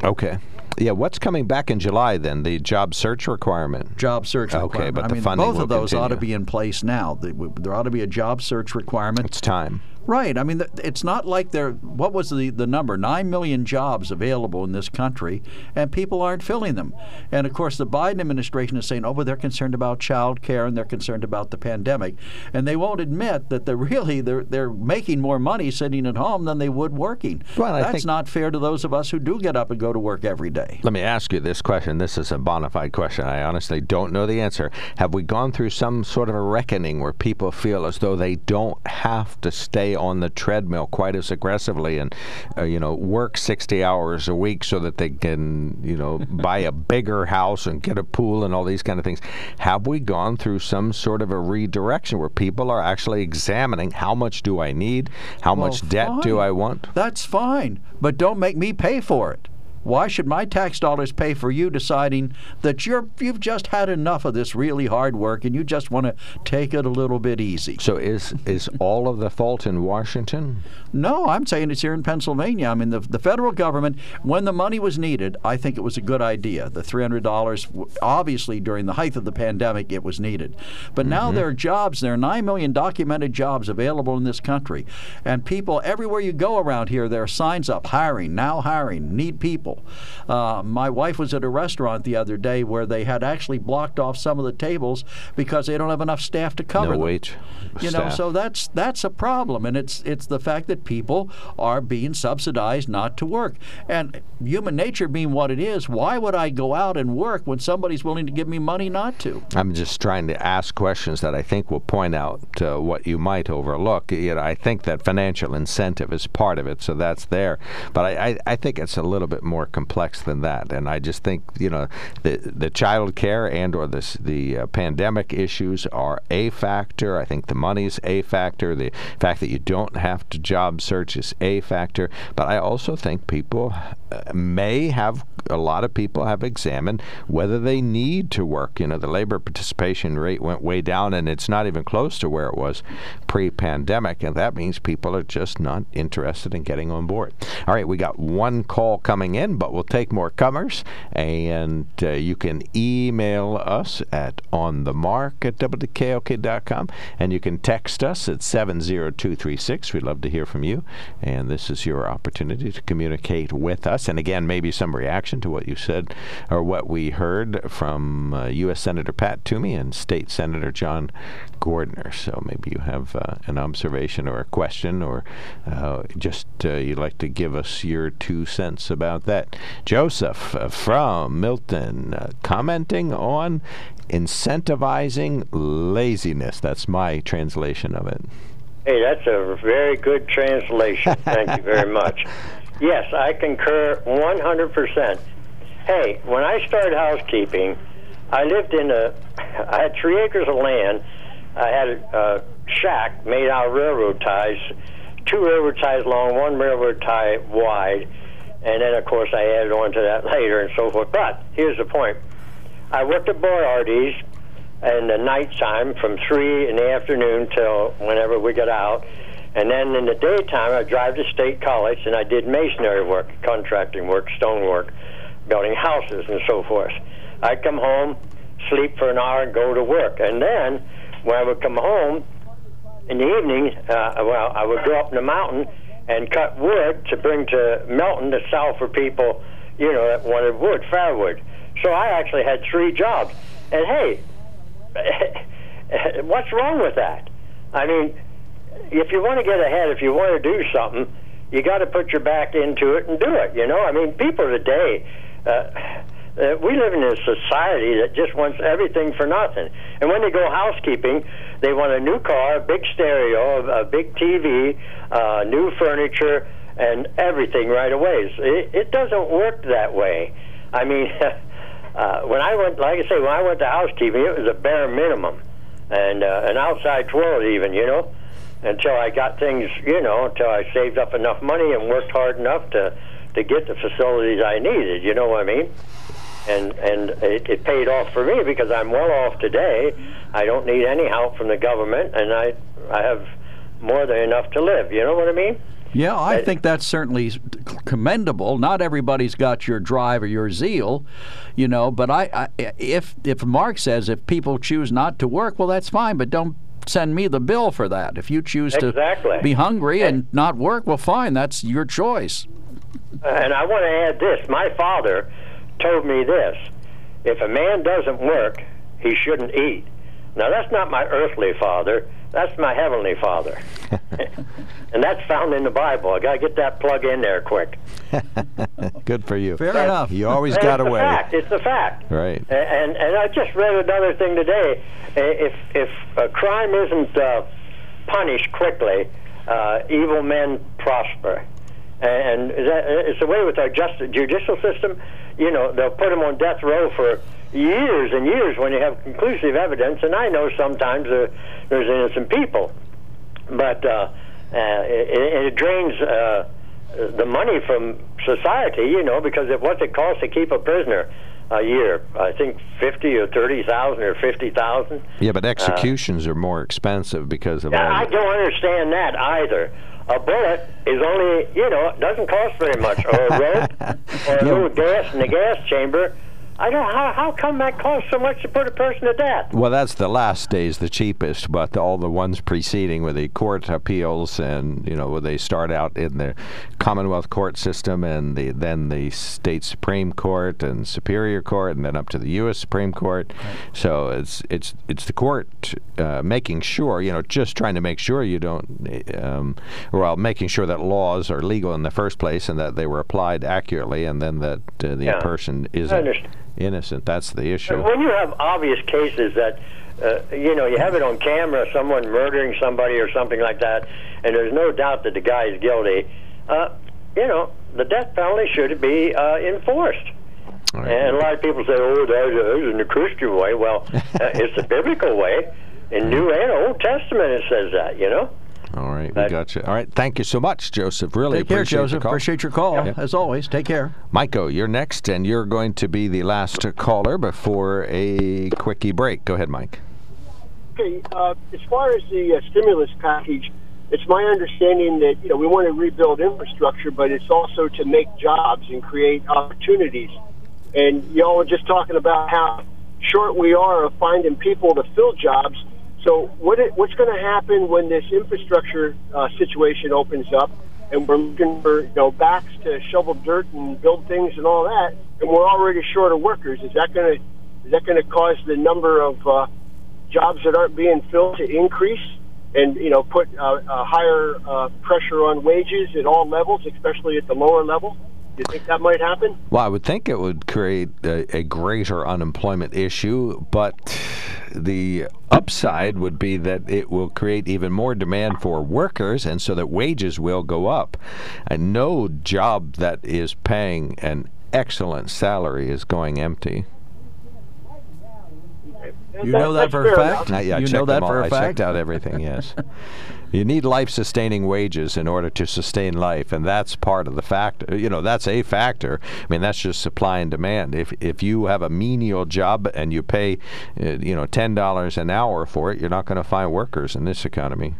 Okay. Yeah, what's coming back in July then? The job search requirement. Job search Okay, requirement. but I the mean, funding both of those ought to be in place now. There ought to be a job search requirement. It's time. Right. I mean, it's not like there. What was the the number? Nine million jobs available in this country, and people aren't filling them. And of course, the Biden administration is saying, "Oh, but they're concerned about child care and they're concerned about the pandemic," and they won't admit that they're really they're they're making more money sitting at home than they would working. Well, I That's think- not fair to those of us who do get up and go to work every day. Let me ask you this question. This is a bona fide question. I honestly don't know the answer. Have we gone through some sort of a reckoning where people feel as though they don't have to stay on the treadmill quite as aggressively and, uh, you know, work 60 hours a week so that they can, you know, buy a bigger house and get a pool and all these kind of things? Have we gone through some sort of a redirection where people are actually examining how much do I need? How Well, much debt do. I want? That's fine, but don't make me pay for it. Why should my tax dollars pay for you deciding that you're you've just had enough of this really hard work and you just want to take it a little bit easy? So is is all of the fault in Washington? No, I'm saying it's here in Pennsylvania. I mean, the, the federal government, when the money was needed, I think it was a good idea. The $300, obviously, during the height of the pandemic, it was needed. But now mm-hmm. there are jobs, there are 9 million documented jobs available in this country. And people, everywhere you go around here, there are signs up hiring, now hiring, need people. Uh, my wife was at a restaurant the other day where they had actually blocked off some of the tables because they don't have enough staff to cover No them. wait. You know, so that's that's a problem, and it's it's the fact that people are being subsidized not to work. And human nature being what it is, why would I go out and work when somebody's willing to give me money not to? I'm just trying to ask questions that I think will point out uh, what you might overlook. You know, I think that financial incentive is part of it, so that's there. But I, I, I think it's a little bit more complex than that. And I just think you know the the child care and or this the uh, pandemic issues are a factor. I think the money's a factor. The fact that you don't have to job search is a factor. But I also think people uh, may have a lot of people have examined whether they need to work. You know, the labor participation rate went way down, and it's not even close to where it was pre-pandemic, and that means people are just not interested in getting on board. All right, we got one call coming in, but we'll take more comers, and uh, you can email us at onthemark at wkok.com, and you can text us at 70236. We'd love to hear from you, and this is your opportunity to communicate with us. And again, maybe some reaction to what you said or what we heard from uh, U.S. Senator Pat Toomey and State Senator John Gordner. So maybe you have uh, an observation or a question, or uh, just uh, you'd like to give us your two cents about that. Joseph uh, from Milton uh, commenting on incentivizing laziness. That's my translation of it. Hey, that's a very good translation. Thank you very much. Yes, I concur 100%. Hey, when I started housekeeping, I lived in a, I had three acres of land. I had a, a shack made out of railroad ties, two railroad ties long, one railroad tie wide, and then of course I added on to that later and so forth. But here's the point: I worked at Boyardee's in the nighttime from three in the afternoon till whenever we got out. And then in the daytime, I drive to State College and I did masonry work, contracting work, stonework, building houses and so forth. I'd come home, sleep for an hour, and go to work. And then when I would come home in the evening, uh, well, I would go up in the mountain and cut wood to bring to Milton to sell for people, you know, that wanted wood, firewood. So I actually had three jobs. And hey, what's wrong with that? I mean, if you want to get ahead, if you want to do something, you got to put your back into it and do it. You know, I mean, people today. Uh, uh, we live in a society that just wants everything for nothing. And when they go housekeeping, they want a new car, a big stereo, a big TV, uh, new furniture, and everything right away. It, it doesn't work that way. I mean, uh, when I went, like I say, when I went to housekeeping, it was a bare minimum, and uh, an outside toilet even, you know, until I got things, you know, until I saved up enough money and worked hard enough to to get the facilities I needed. You know what I mean? And and it, it paid off for me because I'm well off today. I don't need any help from the government, and I I have more than enough to live. You know what I mean? Yeah, I think that's certainly commendable. Not everybody's got your drive or your zeal, you know. But I, I if if Mark says if people choose not to work, well, that's fine. But don't send me the bill for that. If you choose exactly. to be hungry and, and not work, well, fine. That's your choice. And I want to add this: my father told me this if a man doesn't work, he shouldn't eat. Now, that's not my earthly father, that's my heavenly father. and that's found in the Bible. I got to get that plug in there quick. Good for you. Fair enough. You always got it's away. Fact. It's a fact. Right. And and I just read another thing today. If if a crime isn't uh, punished quickly, uh, evil men prosper. And that, it's the way with our just, judicial system you know, they'll put them on death row for years and years when you have conclusive evidence. And I know sometimes uh, there's innocent people, but uh, uh, it, it drains uh, the money from society, you know, because of what it costs to keep a prisoner a year. I think fifty or thirty thousand or fifty thousand. Yeah, but executions uh, are more expensive because of. Yeah, I don't understand that either a bullet is only, you know, it doesn't cost very much, or a rope, or a little gas in the gas chamber. I don't. How, how come that costs so much to put a person to death? Well, that's the last days the cheapest, but all the ones preceding with the court appeals and you know where they start out in the Commonwealth court system and the, then the state Supreme Court and Superior Court and then up to the U.S. Supreme Court. Right. So it's it's it's the court uh, making sure you know just trying to make sure you don't um, well making sure that laws are legal in the first place and that they were applied accurately and then that uh, the yeah. person isn't innocent. That's the issue. When you have obvious cases that, uh, you know, you have it on camera, someone murdering somebody or something like that, and there's no doubt that the guy is guilty, uh, you know, the death penalty should be uh, enforced. Right. And a lot of people say, oh, that is in the Christian way. Well, uh, it's the biblical way. In New and Old Testament, it says that, you know? All right, we got you. All right, thank you so much, Joseph. Really take care, appreciate Joseph. call. Appreciate your call yep. as always. Take care, Michael. You're next, and you're going to be the last caller before a quickie break. Go ahead, Mike. Okay, uh, as far as the uh, stimulus package, it's my understanding that you know we want to rebuild infrastructure, but it's also to make jobs and create opportunities. And y'all were just talking about how short we are of finding people to fill jobs so what it, what's going to happen when this infrastructure uh, situation opens up, and we're looking for you know backs to shovel dirt and build things and all that, and we're already short of workers? Is that going to is that going to cause the number of uh, jobs that aren't being filled to increase? and you know put uh, a higher uh, pressure on wages at all levels, especially at the lower level? Do you think that might happen? Well, I would think it would create a, a greater unemployment issue, but the upside would be that it will create even more demand for workers, and so that wages will go up. And no job that is paying an excellent salary is going empty. You know that that's for a fact? enough. Yeah, I you checked know that them all. for a I fact? checked out everything. Yes. You need life-sustaining wages in order to sustain life, and that's part of the factor. You know, that's a factor. I mean, that's just supply and demand. If if you have a menial job and you pay, uh, you know, ten dollars an hour for it, you're not going to find workers in this economy.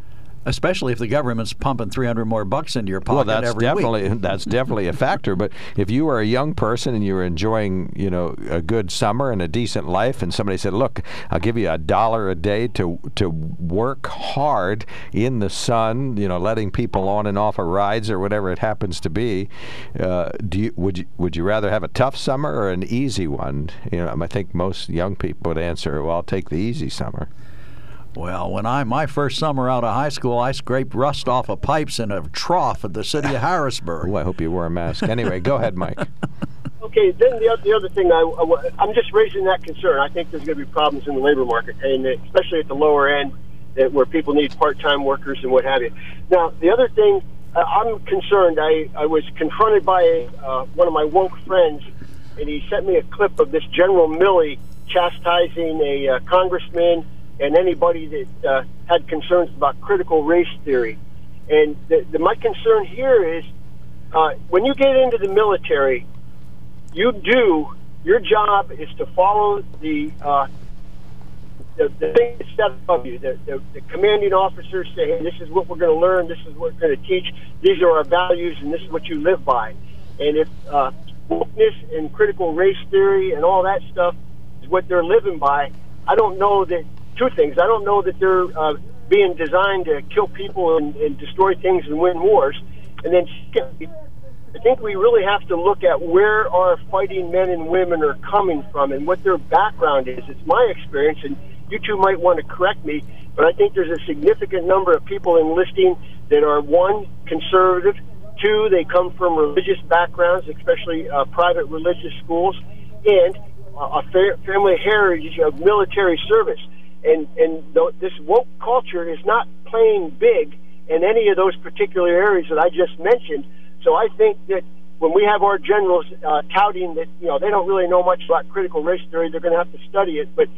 Especially if the government's pumping 300 more bucks into your pocket Well, that's every definitely week. that's definitely a factor. But if you are a young person and you're enjoying, you know, a good summer and a decent life, and somebody said, "Look, I'll give you a dollar a day to to work hard in the sun, you know, letting people on and off of rides or whatever it happens to be," uh, do you would you would you rather have a tough summer or an easy one? You know, I think most young people would answer, "Well, I'll take the easy summer." Well, when I my first summer out of high school, I scraped rust off of pipes in a trough at the city of Harrisburg. Oh, I hope you wore a mask. Anyway, go ahead, Mike. Okay, then the, the other thing, I, I, am just raising that concern. I think there's going to be problems in the labor market, and especially at the lower end, that where people need part-time workers and what have you. Now, the other thing, uh, I'm concerned. I, I was confronted by uh, one of my woke friends, and he sent me a clip of this General Milley chastising a uh, congressman and anybody that uh, had concerns about critical race theory. And the, the, my concern here is uh, when you get into the military, you do your job is to follow the uh, the, the thing that's set above you. The, the, the commanding officers say, "Hey, this is what we're going to learn. This is what we're going to teach. These are our values, and this is what you live by." And if uh, wokeness and critical race theory and all that stuff is what they're living by, I don't know that. Two things. I don't know that they're uh, being designed to kill people and, and destroy things and win wars. And then, I think we really have to look at where our fighting men and women are coming from and what their background is. It's my experience, and you two might want to correct me, but I think there's a significant number of people enlisting that are one conservative, two they come from religious backgrounds, especially uh, private religious schools, and a fa- family heritage of military service. And and th- this woke culture is not playing big in any of those particular areas that I just mentioned. So I think that when we have our generals uh, touting that you know they don't really know much about critical race theory, they're going to have to study it. But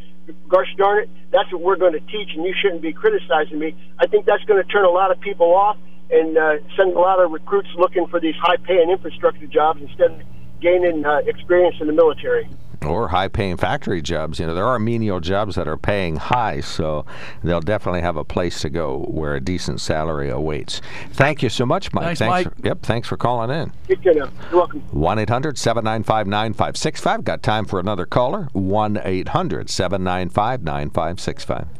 gosh darn it, that's what we're going to teach, and you shouldn't be criticizing me. I think that's going to turn a lot of people off and uh, send a lot of recruits looking for these high-paying infrastructure jobs instead of gaining uh, experience in the military or high paying factory jobs. You know, there are menial jobs that are paying high, so they'll definitely have a place to go where a decent salary awaits. Thank you so much, Mike. Thanks, Mike. For, yep, thanks for calling in. Take care now. You're welcome. 1 800 795 9565. Got time for another caller? 1 800 795 9565.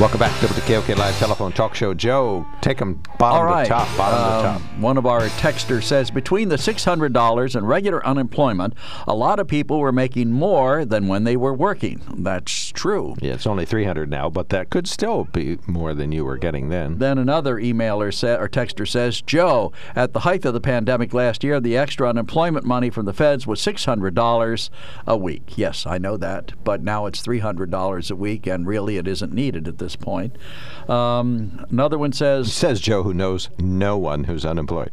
Welcome back to the KOK Live Telephone Talk Show. Joe, take them bottom right. to top, bottom to Um, top. One of our texters says between the $600 and regular unemployment, a lot of people were making more than when they were working. That's true. Yeah, it's only 300 now, but that could still be more than you were getting then. Then another emailer sa- or texter says, Joe, at the height of the pandemic last year, the extra unemployment money from the feds was $600 a week. Yes, I know that, but now it's $300 a week, and really it isn't needed at this point. Um, another one says, Says Joe, who knows no one who's unemployed.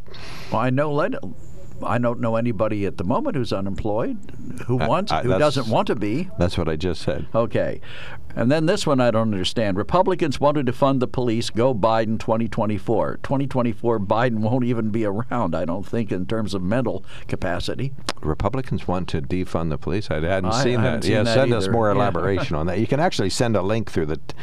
well, I know let- I don't know anybody at the moment who's unemployed who Uh, wants uh, who doesn't want to be. That's what I just said. Okay. And then this one I don't understand. Republicans wanted to fund the police. Go Biden 2024. 2024, Biden won't even be around, I don't think, in terms of mental capacity. Republicans want to defund the police. I hadn't I seen haven't that. seen yeah, that send us either. more Yeah. elaboration on that. You can actually send a link through the t-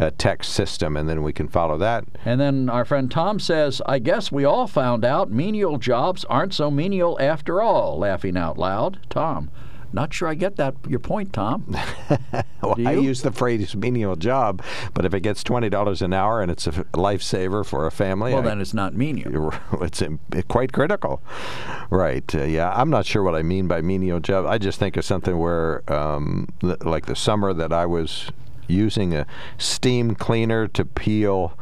uh, text system, and then we can follow that. And then our friend Tom says, I guess we all found out menial jobs aren't so menial after all, laughing out loud. Tom, not sure I get that your point, Tom. Well, I use the phrase menial job, but if it gets twenty dollars an hour and it's a lifesaver for a family, Well, I- then it's not menial. it's quite critical, right? Uh, yeah, I'm not sure what I mean by menial job. I just think of something where, um, th- like the summer that I was using a steam cleaner to peel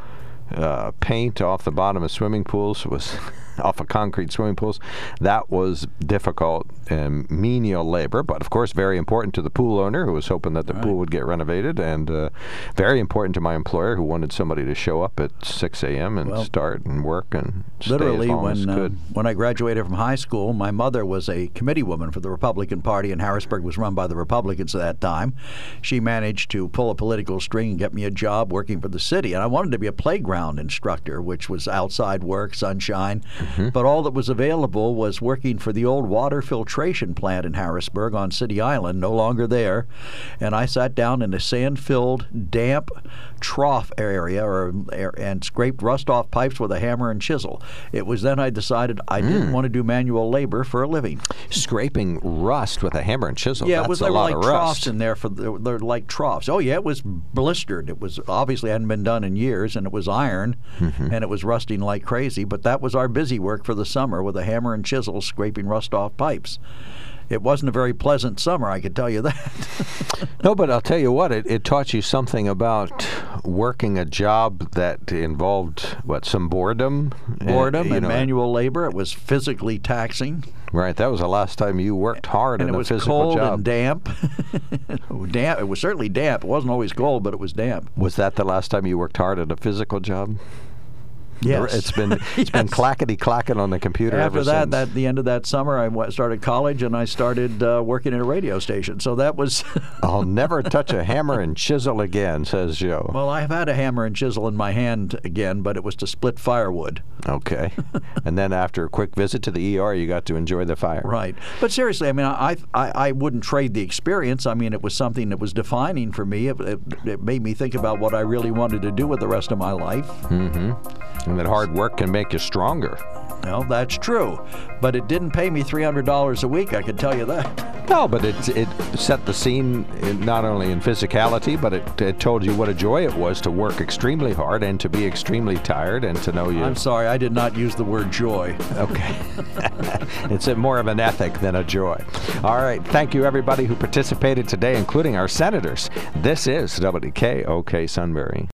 uh, paint off the bottom of swimming pools was off of concrete swimming pools. That was difficult and menial labor, but of course very important to the pool owner who was hoping that the pool would get renovated, and uh, very important to my employer who wanted somebody to show up at 6 a.m. and Well, start and work and stay Literally, as long as when uh, when I graduated from high school, my mother was a committee woman for the Republican Party, and Harrisburg was run by the Republicans at that time. She managed to pull a political string and get me a job working for the city, and I wanted to be a playground instructor, which was outside work, sunshine. Mm-hmm. But all that was available was working for the old water filtration plant in Harrisburg on City Island, no longer there. And I sat down in a sand-filled, damp trough area, or and scraped rust off pipes with a hammer and chisel. It was then I decided I Hmm. didn't want to do manual labor for a living. Scraping rust with a hammer and chisel. yeah, it was a there were lot like of troughs rust. in there for the, they're like troughs. Oh yeah, it was blistered. It was obviously hadn't been done in years, and it was iron, Mm-hmm. and it was rusting like crazy. But that was our busy work for the summer with a hammer and chisel scraping rust off pipes. It wasn't a very pleasant summer, I could tell you that. No, but I'll tell you what, it, it taught you something about working a job that involved, what, some boredom? Uh, Boredom you and know, manual labor. It was physically taxing. Right, that was the last time you worked hard and in it a was physical cold job. and damp. damp. It was certainly damp. It wasn't always cold, but it was damp. Was that the last time you worked hard at a physical job? Yes. It's been it's been clackety clacking on the computer After ever that, that the end of that summer, I started college and I started uh, working at a radio station. So that was. I'll never touch a hammer and chisel again, says Joe. well, I have had a hammer and chisel in my hand again, but it was to split firewood. Okay. and then after a quick visit to the ER, you got to enjoy the fire. Right. But seriously, I mean, I, I, I wouldn't trade the experience. I mean, it was something that was defining for me. It, it, it made me think about what I really wanted to do with the rest of my life. Mm-hmm. And that hard work can make you stronger. Well, that's true. But it didn't pay me $300 a week, I can tell you that. No, but it it set the scene in, not only in physicality, but it, it told you what a joy it was to work extremely hard and to be extremely tired and to know you. I'm sorry, I did not use the word joy. Okay. it's a, more of an ethic than a joy. All right. Thank you, everybody who participated today, including our senators. This is WKOK Sunbury.